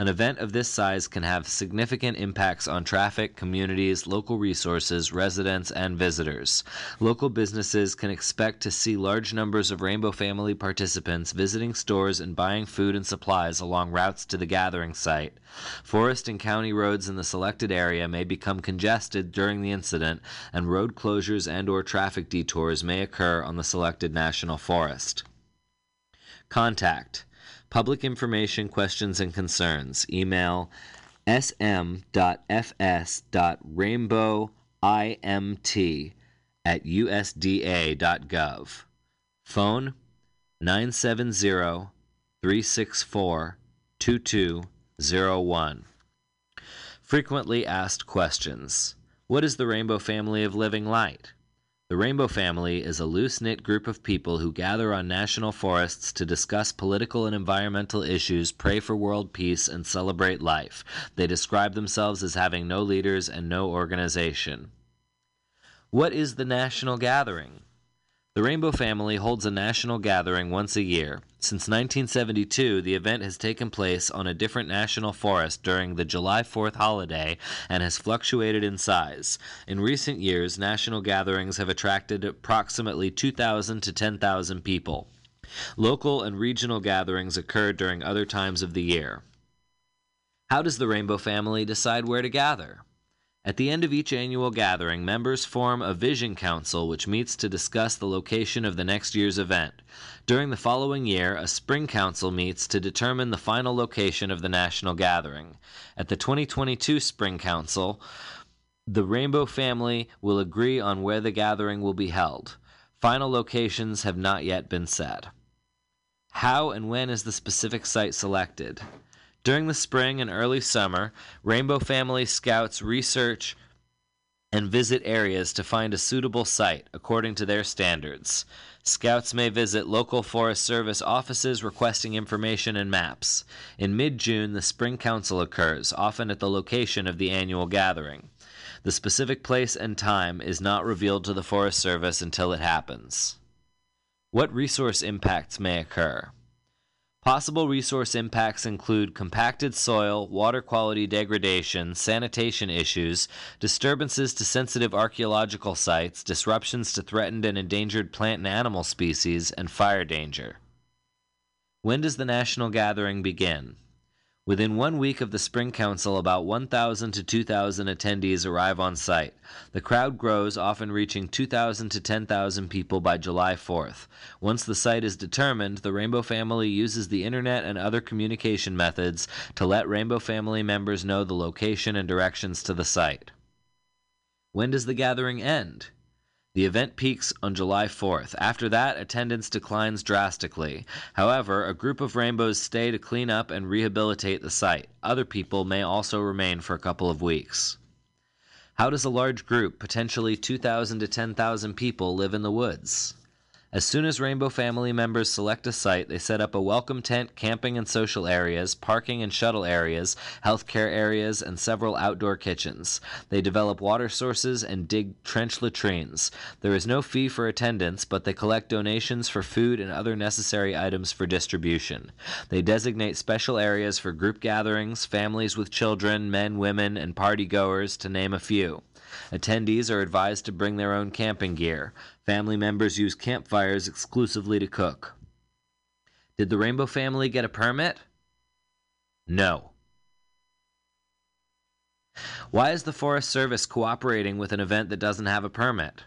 An event of this size can have significant impacts on traffic, communities, local resources, residents, and visitors. Local businesses can expect to see large numbers of Rainbow Family participants visiting stores and buying food and supplies along routes to the gathering site. Forest and county roads in the selected area may become congested during the incident, and road closures and or traffic detours may occur on the selected national forest. Contact Public information questions and concerns. Email sm.fs.rainbowimt at usda.gov. Phone 970 364 2201. Frequently asked questions. What is the Rainbow Family of Living Light? The Rainbow Family is a loose knit group of people who gather on national forests to discuss political and environmental issues, pray for world peace, and celebrate life. They describe themselves as having no leaders and no organization. What is the National Gathering? The Rainbow Family holds a national gathering once a year. Since 1972, the event has taken place on a different national forest during the July 4th holiday and has fluctuated in size. In recent years, national gatherings have attracted approximately 2,000 to 10,000 people. Local and regional gatherings occur during other times of the year. How does the Rainbow Family decide where to gather? At the end of each annual gathering, members form a vision council which meets to discuss the location of the next year's event. During the following year, a spring council meets to determine the final location of the national gathering. At the 2022 spring council, the Rainbow family will agree on where the gathering will be held. Final locations have not yet been set. How and when is the specific site selected? During the spring and early summer, Rainbow Family Scouts research and visit areas to find a suitable site according to their standards. Scouts may visit local Forest Service offices requesting information and maps. In mid June, the Spring Council occurs, often at the location of the annual gathering. The specific place and time is not revealed to the Forest Service until it happens. What resource impacts may occur? Possible resource impacts include compacted soil, water quality degradation, sanitation issues, disturbances to sensitive archaeological sites, disruptions to threatened and endangered plant and animal species, and fire danger. When does the national gathering begin? Within one week of the Spring Council, about 1,000 to 2,000 attendees arrive on site. The crowd grows, often reaching 2,000 to 10,000 people by July 4th. Once the site is determined, the Rainbow family uses the internet and other communication methods to let Rainbow family members know the location and directions to the site. When does the gathering end? The event peaks on July 4th. After that, attendance declines drastically. However, a group of rainbows stay to clean up and rehabilitate the site. Other people may also remain for a couple of weeks. How does a large group, potentially 2,000 to 10,000 people, live in the woods? As soon as Rainbow family members select a site, they set up a welcome tent, camping and social areas, parking and shuttle areas, healthcare areas, and several outdoor kitchens. They develop water sources and dig trench latrines. There is no fee for attendance, but they collect donations for food and other necessary items for distribution. They designate special areas for group gatherings, families with children, men, women, and party goers, to name a few. Attendees are advised to bring their own camping gear. Family members use campfires exclusively to cook. Did the Rainbow family get a permit? No. Why is the Forest Service cooperating with an event that doesn't have a permit?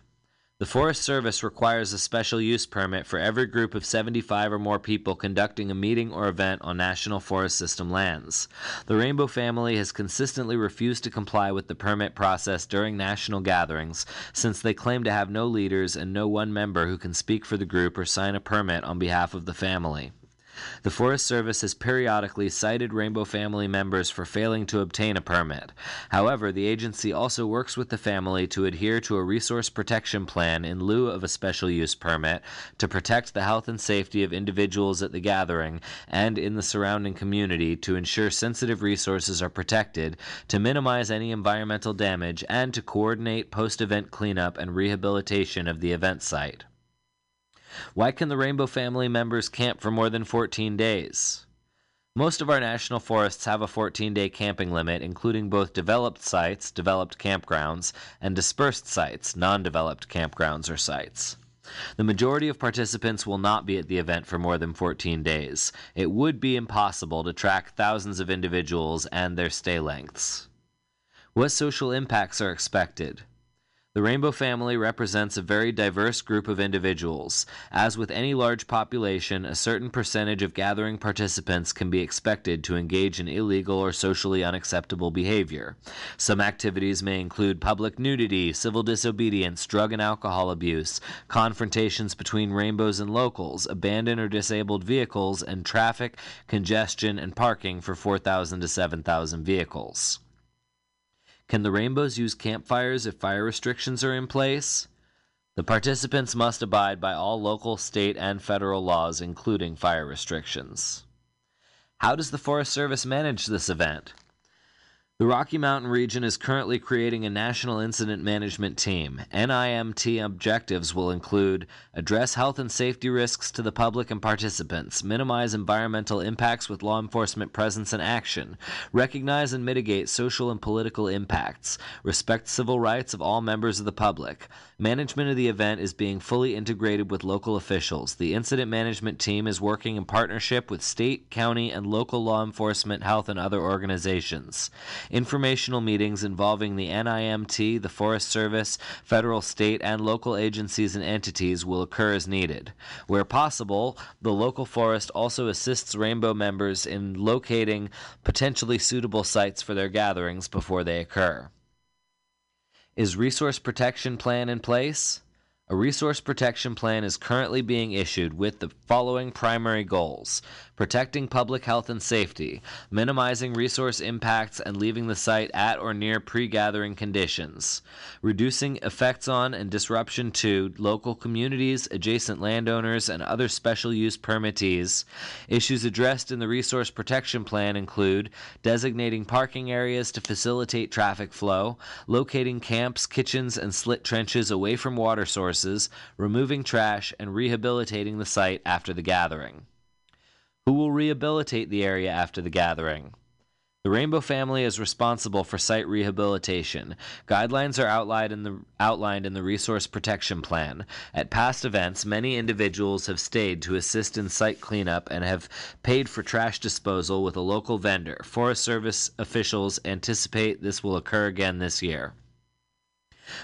The Forest Service requires a special use permit for every group of 75 or more people conducting a meeting or event on National Forest System lands. The Rainbow family has consistently refused to comply with the permit process during national gatherings since they claim to have no leaders and no one member who can speak for the group or sign a permit on behalf of the family. The Forest Service has periodically cited Rainbow family members for failing to obtain a permit. However, the agency also works with the family to adhere to a resource protection plan in lieu of a special use permit to protect the health and safety of individuals at the gathering and in the surrounding community to ensure sensitive resources are protected, to minimize any environmental damage, and to coordinate post event cleanup and rehabilitation of the event site. Why can the Rainbow family members camp for more than 14 days? Most of our national forests have a 14 day camping limit, including both developed sites, developed campgrounds, and dispersed sites, non developed campgrounds or sites. The majority of participants will not be at the event for more than 14 days. It would be impossible to track thousands of individuals and their stay lengths. What social impacts are expected? The Rainbow family represents a very diverse group of individuals. As with any large population, a certain percentage of gathering participants can be expected to engage in illegal or socially unacceptable behavior. Some activities may include public nudity, civil disobedience, drug and alcohol abuse, confrontations between rainbows and locals, abandoned or disabled vehicles, and traffic, congestion, and parking for 4,000 to 7,000 vehicles. Can the rainbows use campfires if fire restrictions are in place? The participants must abide by all local, state, and federal laws, including fire restrictions. How does the Forest Service manage this event? The Rocky Mountain region is currently creating a national incident management team. NIMT objectives will include address health and safety risks to the public and participants, minimize environmental impacts with law enforcement presence and action, recognize and mitigate social and political impacts, respect civil rights of all members of the public. Management of the event is being fully integrated with local officials. The incident management team is working in partnership with state, county, and local law enforcement, health, and other organizations. Informational meetings involving the NIMT, the Forest Service, federal, state, and local agencies and entities will occur as needed. Where possible, the local forest also assists Rainbow members in locating potentially suitable sites for their gatherings before they occur. Is resource protection plan in place? A resource protection plan is currently being issued with the following primary goals protecting public health and safety, minimizing resource impacts and leaving the site at or near pre gathering conditions, reducing effects on and disruption to local communities, adjacent landowners, and other special use permittees. Issues addressed in the resource protection plan include designating parking areas to facilitate traffic flow, locating camps, kitchens, and slit trenches away from water sources, removing trash, and rehabilitating the site after the gathering. Who will rehabilitate the area after the gathering? The Rainbow family is responsible for site rehabilitation. Guidelines are outlined in the outlined in the resource protection plan. At past events, many individuals have stayed to assist in site cleanup and have paid for trash disposal with a local vendor. Forest Service officials anticipate this will occur again this year.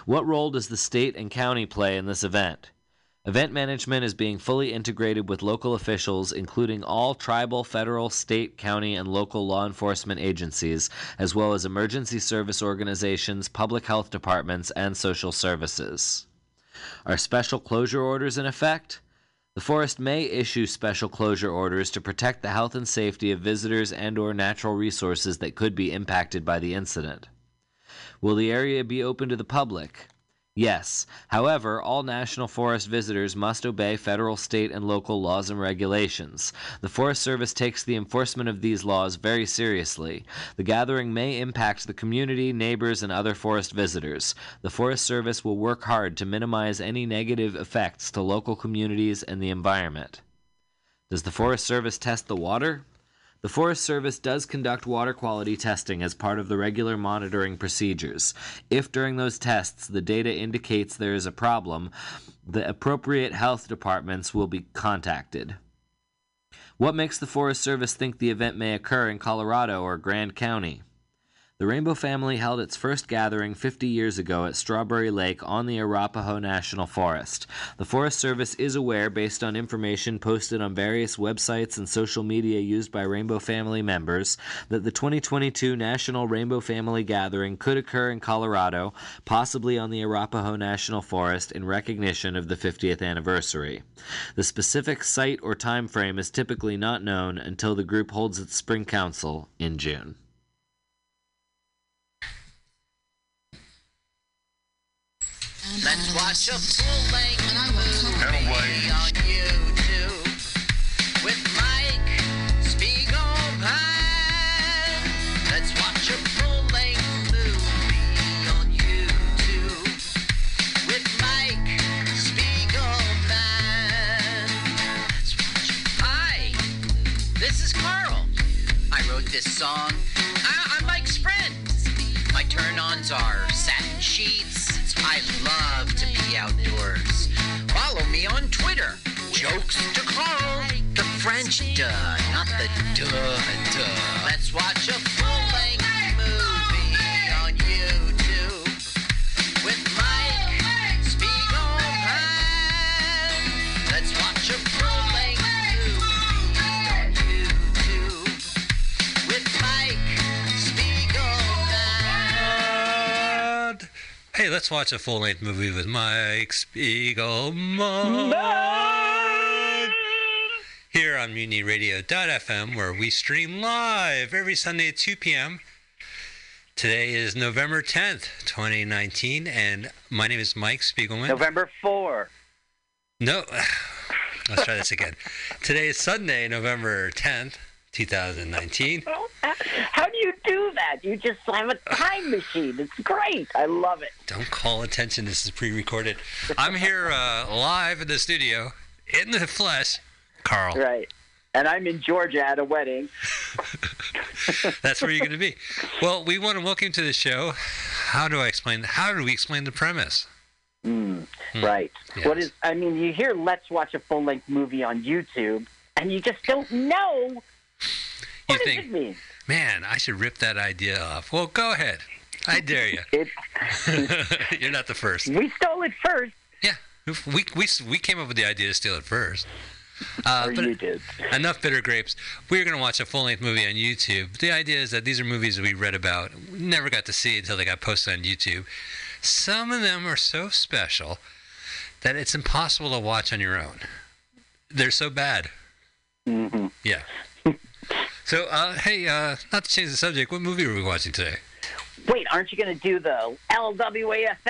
What role does the state and county play in this event? Event management is being fully integrated with local officials, including all tribal, federal, state, county, and local law enforcement agencies, as well as emergency service organizations, public health departments, and social services. Are special closure orders in effect? The forest may issue special closure orders to protect the health and safety of visitors and or natural resources that could be impacted by the incident. Will the area be open to the public? Yes. However, all National Forest visitors must obey federal, state, and local laws and regulations. The Forest Service takes the enforcement of these laws very seriously. The gathering may impact the community, neighbors, and other forest visitors. The Forest Service will work hard to minimize any negative effects to local communities and the environment. Does the Forest Service test the water? The Forest Service does conduct water quality testing as part of the regular monitoring procedures. If during those tests the data indicates there is a problem, the appropriate health departments will be contacted. What makes the Forest Service think the event may occur in Colorado or Grand County? The Rainbow family held its first gathering 50 years ago at Strawberry Lake on the Arapaho National Forest. The Forest Service is aware, based on information posted on various websites and social media used by Rainbow family members, that the 2022 National Rainbow Family Gathering could occur in Colorado, possibly on the Arapaho National Forest, in recognition of the 50th anniversary. The specific site or time frame is typically not known until the group holds its spring council in June. Let's watch a full length movie on YouTube with Mike Spiegelman. Let's watch a full length movie on YouTube with Mike Spiegelman. Let's watch it. Hi, this is Carl. I wrote this song. Jokes to Carl. The French duh, not the duh duh. Let's watch a full-length movie on YouTube with Mike Spiegelman. Let's watch a full-length movie on YouTube with Mike Spiegelman. Hey, let's watch a full length movie with Mike Spiegelman. Here on MutinyRadio.fm, where we stream live every Sunday at 2 p.m. Today is November 10th, 2019, and my name is Mike Spiegelman. November 4. No, [sighs] let's try this again. Today is Sunday, November 10th, 2019. How do you do that? You just slam a time machine. It's great. I love it. Don't call attention. This is pre-recorded. I'm here uh, live in the studio, in the flesh. Carl. Right. And I'm in Georgia at a wedding. [laughs] That's where you're going to be. Well, we want to welcome you to the show. How do I explain? How do we explain the premise? Mm, Right. What is? I mean, you hear "Let's watch a full-length movie on YouTube," and you just don't know You think, man, I should rip that idea off. Well, go ahead. I dare you. [laughs] [laughs] You're not the first. We stole it first. Yeah, we we we came up with the idea to steal it first. Uh, you did. [laughs] Enough bitter grapes. We're going to watch a full length movie on YouTube. The idea is that these are movies we read about, we never got to see until they got posted on YouTube. Some of them are so special that it's impossible to watch on your own. They're so bad. Mm-hmm. Yeah. so, uh, hey, uh, not to change the subject, what movie are we watching today? Wait, aren't you going to do the LWAFLMOYT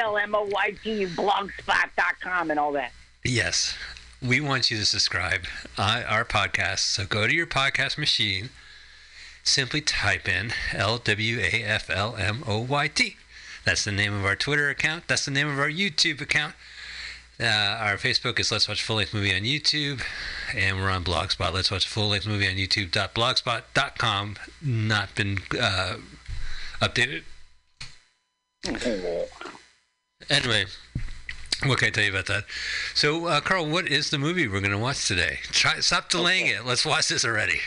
blogspot.com and all that? Yes. We want you to subscribe uh, our podcast. So go to your podcast machine, simply type in L W A F L M O Y T. That's the name of our Twitter account. That's the name of our YouTube account. Uh, our Facebook is Let's Watch Full Length Movie on YouTube, and we're on Blogspot. Let's Watch Full Length Movie on YouTube.blogspot.com. Not been uh, updated. Anyway, [laughs] what can I tell you about that? So, uh, Carl, what is the movie we're going to watch today? Try stop delaying it. Let's watch this already.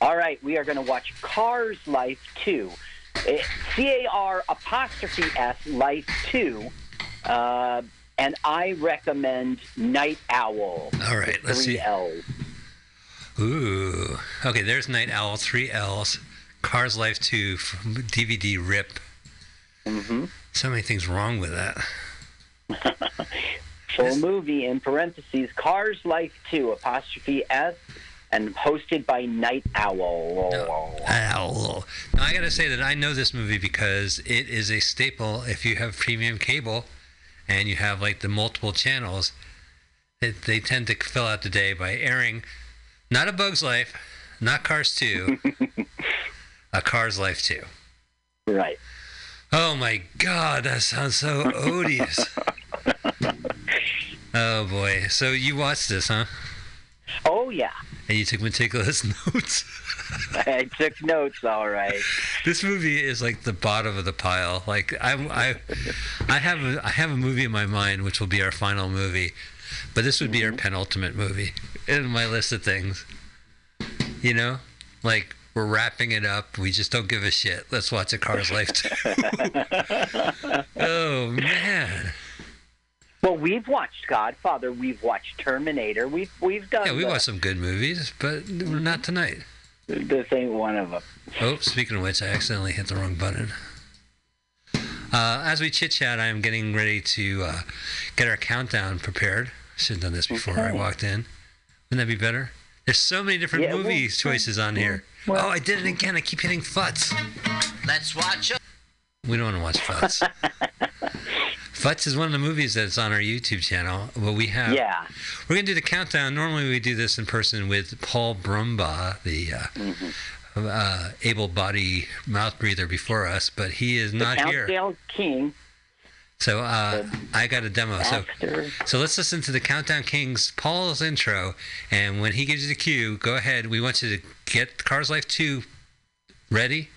All right, we are going to watch Cars Life 2. C A R apostrophe S Life 2. Uh, and I recommend Night Owl. All right, let's three see. L's. Ooh. Okay, there's Night Owl, three L's. Cars Life 2 from DVD RIP. Mm-hmm. So many things wrong with that. [laughs] Full movie in parentheses Cars Life 2 apostrophe S and hosted by Night Owl. Owl. Now, I got to say that I know this movie because it is a staple if you have premium cable and you have like the multiple channels. It, they tend to fill out the day by airing not A Bug's Life, not Cars 2, [laughs] A Cars Life 2. Right. Oh my God, that sounds so odious. [laughs] oh boy. So you watched this, huh? Oh, yeah. And you took meticulous [laughs] notes. I took notes, all right. This movie is like the bottom of the pile. Like I, I, I have a, I have a movie in my mind which will be our final movie, but this would be our mm-hmm. penultimate movie in my list of things. You know, like we're wrapping it up. We just don't give a shit. Let's watch a Cars Life. 2. [laughs] oh man. Well, we've watched Godfather. We've watched Terminator. We've we've done. Yeah, we the- watched some good movies, but not tonight. This ain't one of them. Oh, speaking of which, I accidentally hit the wrong button. Uh, as we chit chat, I am getting ready to uh, get our countdown prepared. Should have done this before I walked in. Wouldn't that be better? There's so many different Yeah, well, movie choices on here. Oh, I did it again. I keep hitting Futz. Let's watch a We don't want to watch Futz. [laughs] Futz is one of the movies that's on our YouTube channel. Well, we have. Yeah. We're gonna do the countdown. Normally, we do this in person with Paul Brumbaugh, the uh, Mm-hmm. uh, able-body mouth breather before us, but he is The not here. Countdown King. So uh, I got a demo. So After. so let's listen to the Countdown Kings Paul's intro, and when he gives you the cue, go ahead. We want you to get Cars Life Two ready.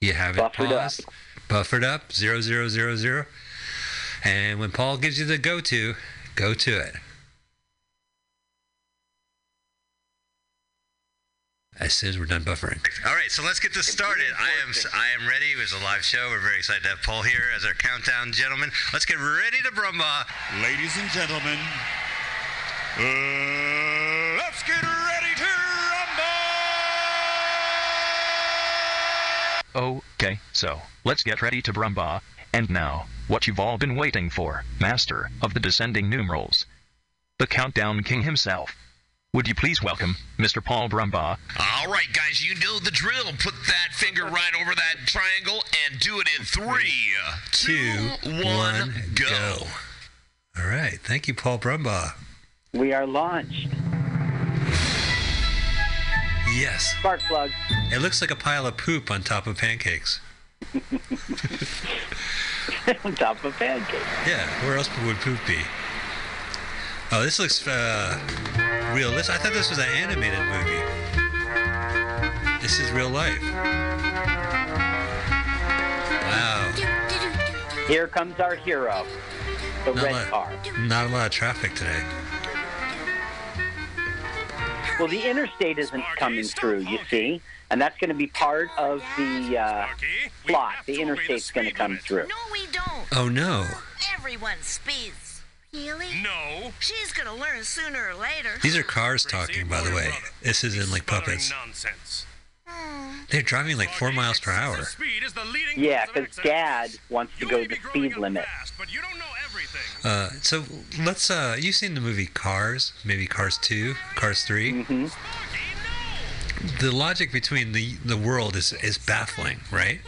You have it Buffered up. paused, buffered up, zero zero zero zero, and when Paul gives you the go to, go to it. As soon as we're done buffering. All right, so let's get this started. I am I am ready. It was a live show. We're very excited to have Paul here as our countdown gentleman. Let's get ready to Brumbaugh. Ladies and gentlemen, uh, let's get ready to Okay, so, let's get ready to Brumbaugh. And now, what you've all been waiting for, master of the descending numerals. The countdown king himself. Would you please welcome Mr. Paul Brumbaugh? All right, guys, you know the drill. Put that finger right over that triangle and do it in three, two, one, go. All right, thank you, Paul Brumbaugh. We are launched. Yes. Spark plug. It looks like a pile of poop on top of pancakes. [laughs] on top of pancakes. Yeah, where else would poop be? Oh, this looks uh, realistic. I thought this was an animated movie. This is real life. Wow. Here comes our hero, the Not a red lot- car. Not a lot of traffic today. Well, the interstate isn't coming through, you see, and that's going to be part of the uh, plot. The interstate's going to come through. we don't. Oh no. Everyone speeds. Really? No. She's gonna learn sooner or later. These are cars talking, by the way. This isn't like puppets. Nonsense. They're driving like four miles per hour. Yeah, because Dad wants to go the speed limit. Uh, so let's. Uh, you seen the movie Cars? Maybe Cars Two, Cars 3 Mm-hmm. The logic between the the world is is baffling, right?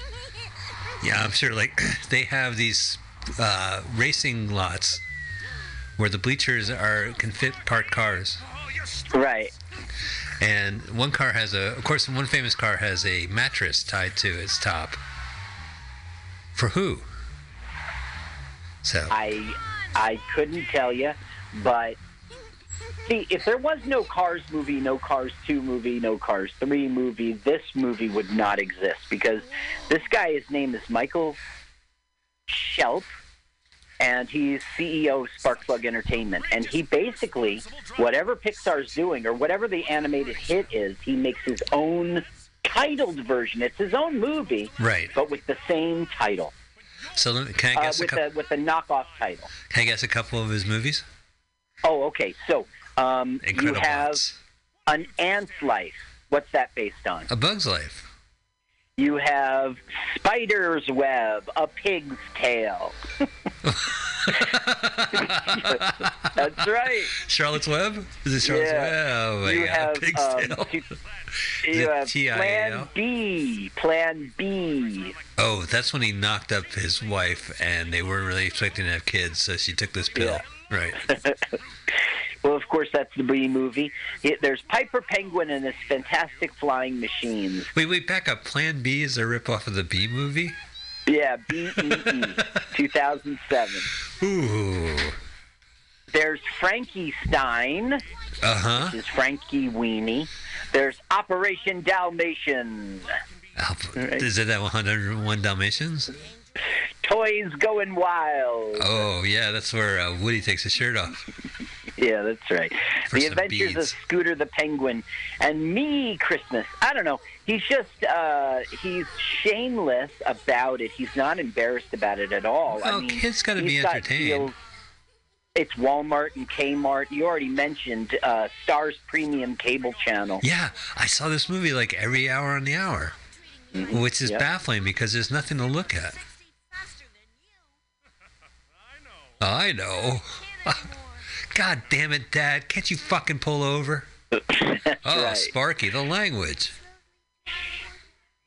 Yeah, I'm sure. Like [clears throat] they have these uh, racing lots where the bleachers are can fit parked cars. Right. And one car has a, of course, one famous car has a mattress tied to its top. For who? So I I couldn't tell you, but see, if there was no Cars movie, no Cars 2 movie, no Cars 3 movie, this movie would not exist because this guy, his name is Michael Shelp, and he's CEO of Sparkplug Entertainment. And he basically, whatever Pixar's doing or whatever the animated hit is, he makes his own titled version. It's his own movie, Right. but with the same title. So me, can I Uh, guess a with, couple? a, with a knockoff title. Can I guess a couple of his movies? Oh, okay. So um, you have an ant's life. What's that based on? A Bug's Life. You have Spider's Web, A Pig's Tale. [laughs] That's right. Charlotte's Web? Is it Charlotte's Yeah. Web? Oh you god, have, Pig's um, [laughs] you- you have TIAL? Plan B. Plan B. Oh, that's when he knocked up his wife, and they weren't really expecting to have kids, so she took this pill. Right. [laughs] Well, of course, that's the B movie. It, there's Piper Penguin and his fantastic flying machines. Wait, wait, back up. Plan B is a ripoff of the B movie? Yeah, B E E, [laughs] 2007. Ooh. There's Frankie Stein. Uh huh. Is Frankenweenie. There's Operation Dalmatian. Is it that 101 Dalmatians? Toys Going Wild. Oh, yeah, that's where uh, Woody takes his shirt off. [laughs] Yeah, that's right. For the Adventures of. Scooter the Penguin and Me Christmas. I don't know. He's just uh, he's shameless about it. He's not embarrassed about it at all. I mean, kids gotta be entertained. deals- It's Walmart and Kmart. You already mentioned uh, Starz Premium Cable Channel. Yeah, I saw this movie like every hour on the hour, which is Yep. baffling because there's nothing to look at. I know. [laughs] God damn it, Dad. Can't you fucking pull over? [laughs] oh, right. Sparky, the language.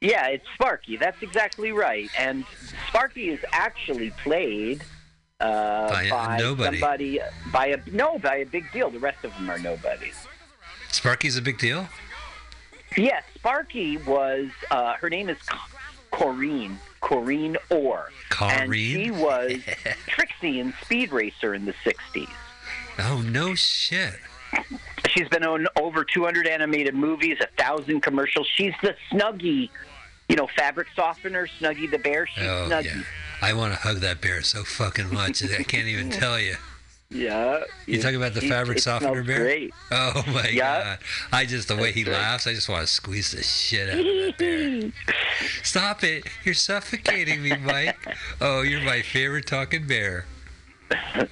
Yeah, it's Sparky. That's exactly right. And Sparky is actually played uh, By by nobody. somebody by a no by a big deal. The rest of them are nobodies. Sparky's a big deal? Yes, Sparky was. Uh, her name is Corinne. Corinne Orr. And Corinne? she was [laughs] Trixie in Speed Racer in the '60s. Oh, no shit. She's been on over 200 animated movies, a thousand commercials. She's the Snuggle, you know, fabric softener, Snuggle the bear. She's Oh, Snuggle. yeah. I want to hug that bear so fucking much. I can't even tell you. Yeah. You talking about the fabric softener bear? great. Oh my Yeah. god! I just the way he That's right. laughs, I just want to squeeze the shit out of that bear. [laughs] Stop it! You're suffocating me, Mike. Oh, you're my favorite talking bear. [laughs]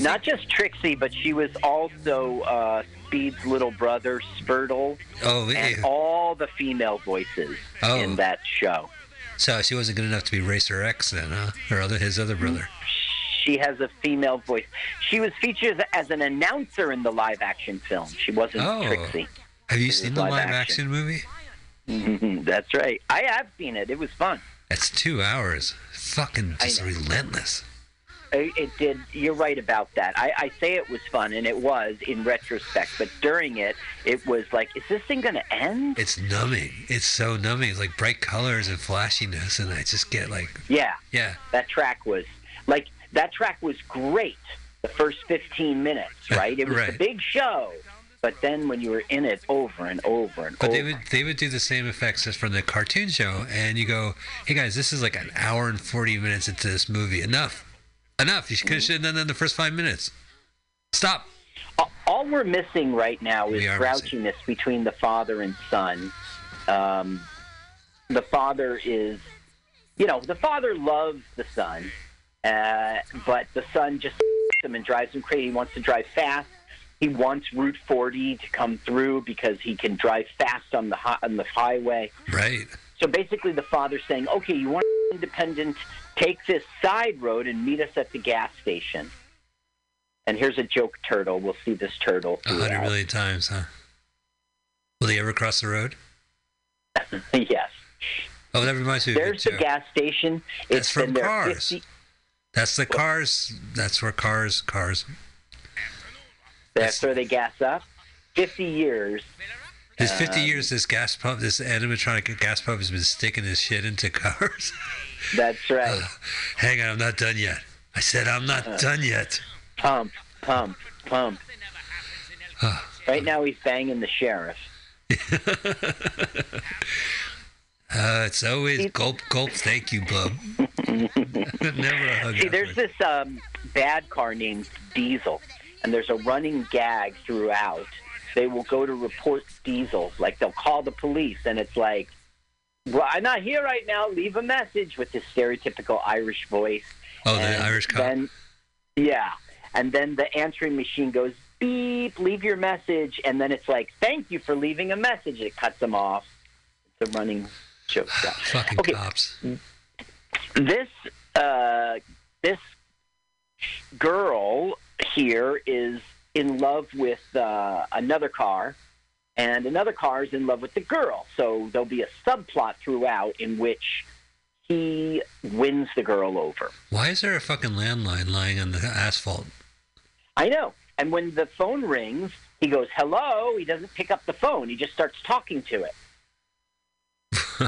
Not just Trixie, but she was also uh, Speed's little brother, Spritle, Oh, and all the female voices Oh. in that show. So she wasn't good enough to be Racer X then, huh? Her other, his other brother. She has a female voice. She was featured as an announcer in the live action film. She wasn't Oh. Trixie. Have you seen the live live action. action movie? [laughs] That's right. I have seen it. It was fun. It's two hours. Fucking just relentless. It, it did. You're right about that. I, I say it was fun, and it was in retrospect. But during it, it was like, is this thing going to end? It's numbing. It's so numbing. It's like bright colors and flashiness, and I just get like, Yeah. yeah. That track was like that track was great. The first 15 minutes, [laughs] right? It was Right. a big show. But then when you were in it over and over and But over, they would they would do the same effects as from the cartoon show, and you go, "Hey guys, this is like an hour and forty minutes into this movie. Enough, enough. You should Mm-hmm. have done that in the first five minutes. Stop." all we're missing right now is grouchiness between the father and son. Um, the father is, you know, the father loves the son, uh, but the son just [laughs] him and drives him crazy. He wants to drive fast. He wants Route 40 to come through because he can drive fast on the hi- on the highway. Right. So basically, the father's saying, "Okay, you want independent, take this side road and meet us at the gas station. And here's a joke turtle. We'll see this turtle. A hundred million times, huh? Will he ever cross the road? [laughs] yes. Oh, that reminds me. There's the gas station. That's It's from been there Cars. 50 That's the cars. That's where cars, cars. That's where they gas up. 50 years. This 50 Um, years, this gas pump, this animatronic gas pump has been sticking his shit into [laughs] cars. That's right. [sighs] Hang on, I'm not done yet. I said I'm not Uh. done yet. Pump, pump, pump. [sighs] right now he's banging the sheriff. [laughs] Uh, it's always gulp, gulp. Thank you, bub. [laughs] [laughs] Never a hug. See, there's this um, bad car named Diesel, and there's a running gag throughout. They will go to report Diesel, like they'll call the police, and it's like, "Well, I'm not here right now. Leave a message" with this stereotypical Irish voice. Oh, the Irish cop. Then, yeah, and then the answering machine goes beep, leave your message, and then it's like, "Thank you for leaving a message." It cuts them off. It's a running joke. [sighs] Fucking okay. cops. This uh, this girl here is in love with uh, another car, and another car is in love with the girl. So there'll be a subplot throughout in which he wins the girl over. Why is there a fucking landline lying on the asphalt? I know. And when the phone rings, he goes, "Hello." He doesn't pick up the phone. He just starts talking to it.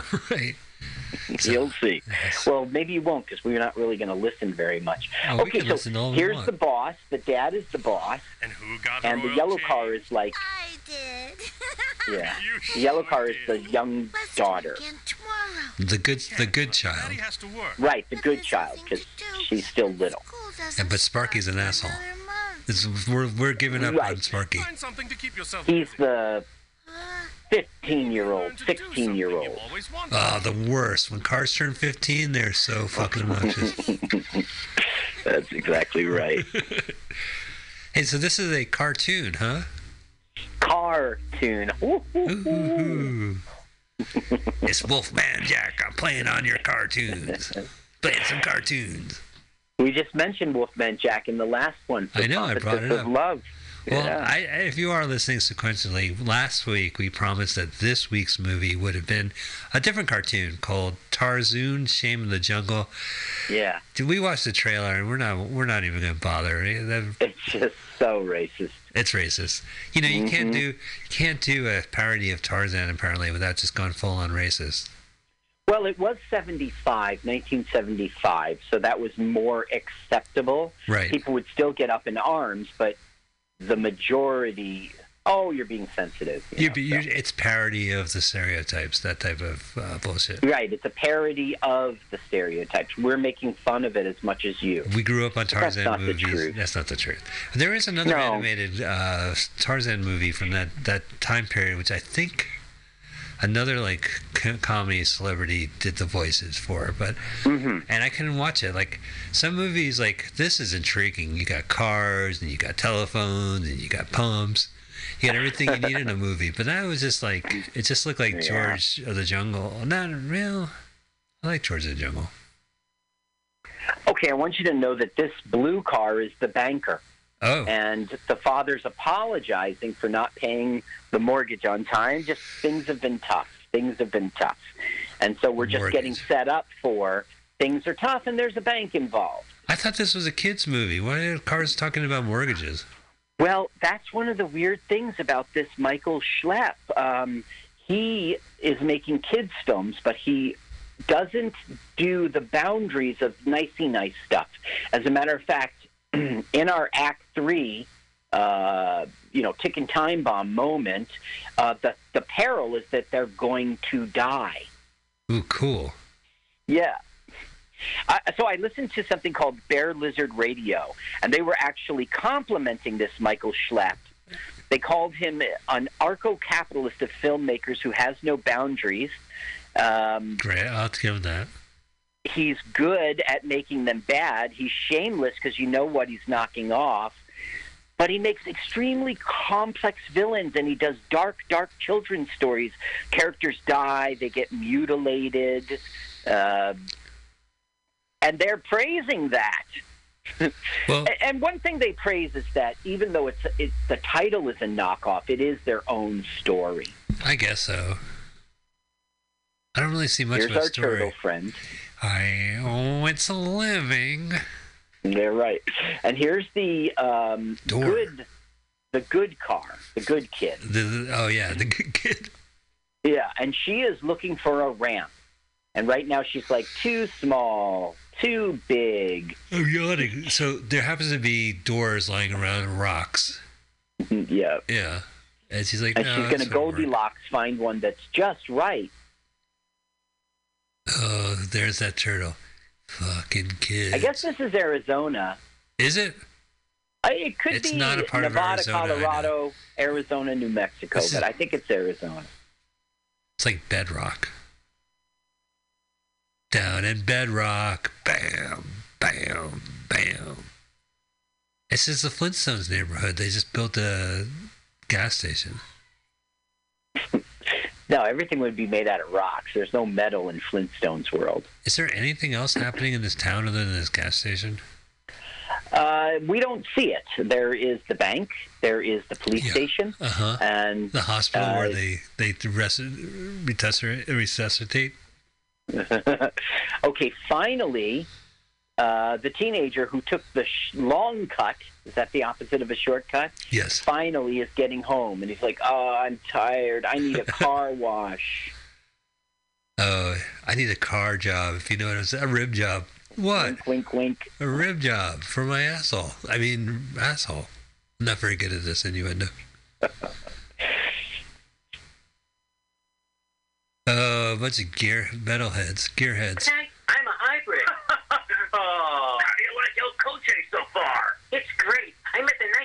[laughs] right. [laughs] You'll see. Well, maybe you won't because we're not really going to listen very much. Oh, okay, so listen all we here's the boss. The dad is the boss. And who got And the royal yellow chain? car is like. I did. [laughs] Yeah. The yellow car is the young daughter. The good, the good child. Right, the good child because she's still little. Yeah, but Sparky's an asshole. It's, we're we're giving up on Sparky. Find something to keep yourself He's the 15 year old, 16 year old. Oh, ah, the worst. When cars turn 15, they're so fucking obnoxious. [laughs] That's exactly right. [laughs] hey, so this is a cartoon, huh? Cartoon. Ooh, ooh, ooh. It's Wolfman Jack. I'm playing on your cartoons. Playing some cartoons. We just mentioned Wolfman Jack in the last one. I know, I brought it up. of Love. Well, Yeah. I, if you are listening sequentially, last week we promised that this week's movie would have been a different cartoon called Tarzoon: Shame in the Jungle. Yeah. Did we watch the trailer and we're not we're not even going to bother. It's just so racist. It's racist. You know, you can't Mhm. do you can't do a parody of Tarzan apparently without just going full on racist. Well, it was 75, 1975, so that was more acceptable. Right. People would still get up in arms, but the majority, oh, you're being sensitive. you know, be you, it's parody of the stereotypes, that type of uh, bullshit. Right, it's a parody of the stereotypes. We're making fun of it as much as you. We grew up on That's Tarzan the movies. That's not the truth. There is another No. animated uh, Tarzan movie from that, that time period, which I think another like comedy celebrity did the voices for. But Mm-hmm. and I couldn't watch it. Like some movies, like this is intriguing. You got cars and you got telephones and you got pumps. You got everything you need in a movie. But that was just like it just looked like Yeah. George of the Jungle. Not real. I like George of the Jungle. Okay, I want you to know that this blue car is the banker. Oh. And the father's apologizing for not paying the mortgage on time. Just things have been tough. Things have been tough. And so we're just Mortgage. getting set up for things are tough and there's a bank involved. I thought this was a kids movie. Why are cars talking about mortgages? Well, that's one of the weird things about this Michael Schlepp. Um, he is making kids' films, but he doesn't do the boundaries of nicey nice stuff. As a matter of fact, [clears throat] in our Act Three, uh, you know, ticking time bomb moment, uh, the the peril is that they're going to die. Ooh, cool. Yeah. I, so I listened to something called Bear Lizard Radio, and they were actually complimenting this Michael Schlepp. They called him an arco-capitalist of filmmakers who has no boundaries. Um, Great. I'll give that. He's good at making them bad. He's shameless because you know what he's knocking off. But he makes extremely complex villains, and he does dark, dark children's stories. Characters die, they get mutilated. Uh, and they're praising that. [laughs] Well, and one thing they praise is that even though it's, it's the title is a knockoff, it is their own story. I guess so. I don't really see much Here's of a our story. turtle friend. I oh, it's a living. They're right. And here's the um, Door. good, the good car, the good kid. The, oh yeah, the good kid. Yeah, and she is looking for a ramp. And right now she's like too small, too big. I'm yawning. So there happens to be doors lying around and rocks. yeah. Yeah. And she's like, And no, she's going to not work." Goldilocks find one that's just right. Oh, there's that turtle. Fucking kid. I guess this is Arizona. Is it? I, it could It's be not a part of Nevada, Arizona, Colorado, Arizona, New Mexico, is- but I think it's Arizona. It's like bedrock. Down in bedrock. Bam, bam, bam. This is the Flintstones neighborhood. They just built a gas station. [laughs] No, everything would be made out of rocks. There's no metal in Flintstones world. Is there anything else happening in this town other than this gas station? Uh, we don't see it. There is the bank. There is the police station. Uh huh. And The hospital uh, where they they resuscitate. resuscitate. [laughs] okay, finally, uh, the teenager who took the sh- long cut is that the opposite of a shortcut? Yes. Finally, is getting home, and he's like, "Oh, I'm tired. I need a [laughs] car wash." Oh, I need a car job. If you know what I'm saying, a rib job. What? Wink, wink, wink. A rib job for my asshole. I mean, asshole. I'm not very good at this innuendo. Oh, [laughs] a bunch of gear metalheads, gearheads. I'm great. I met the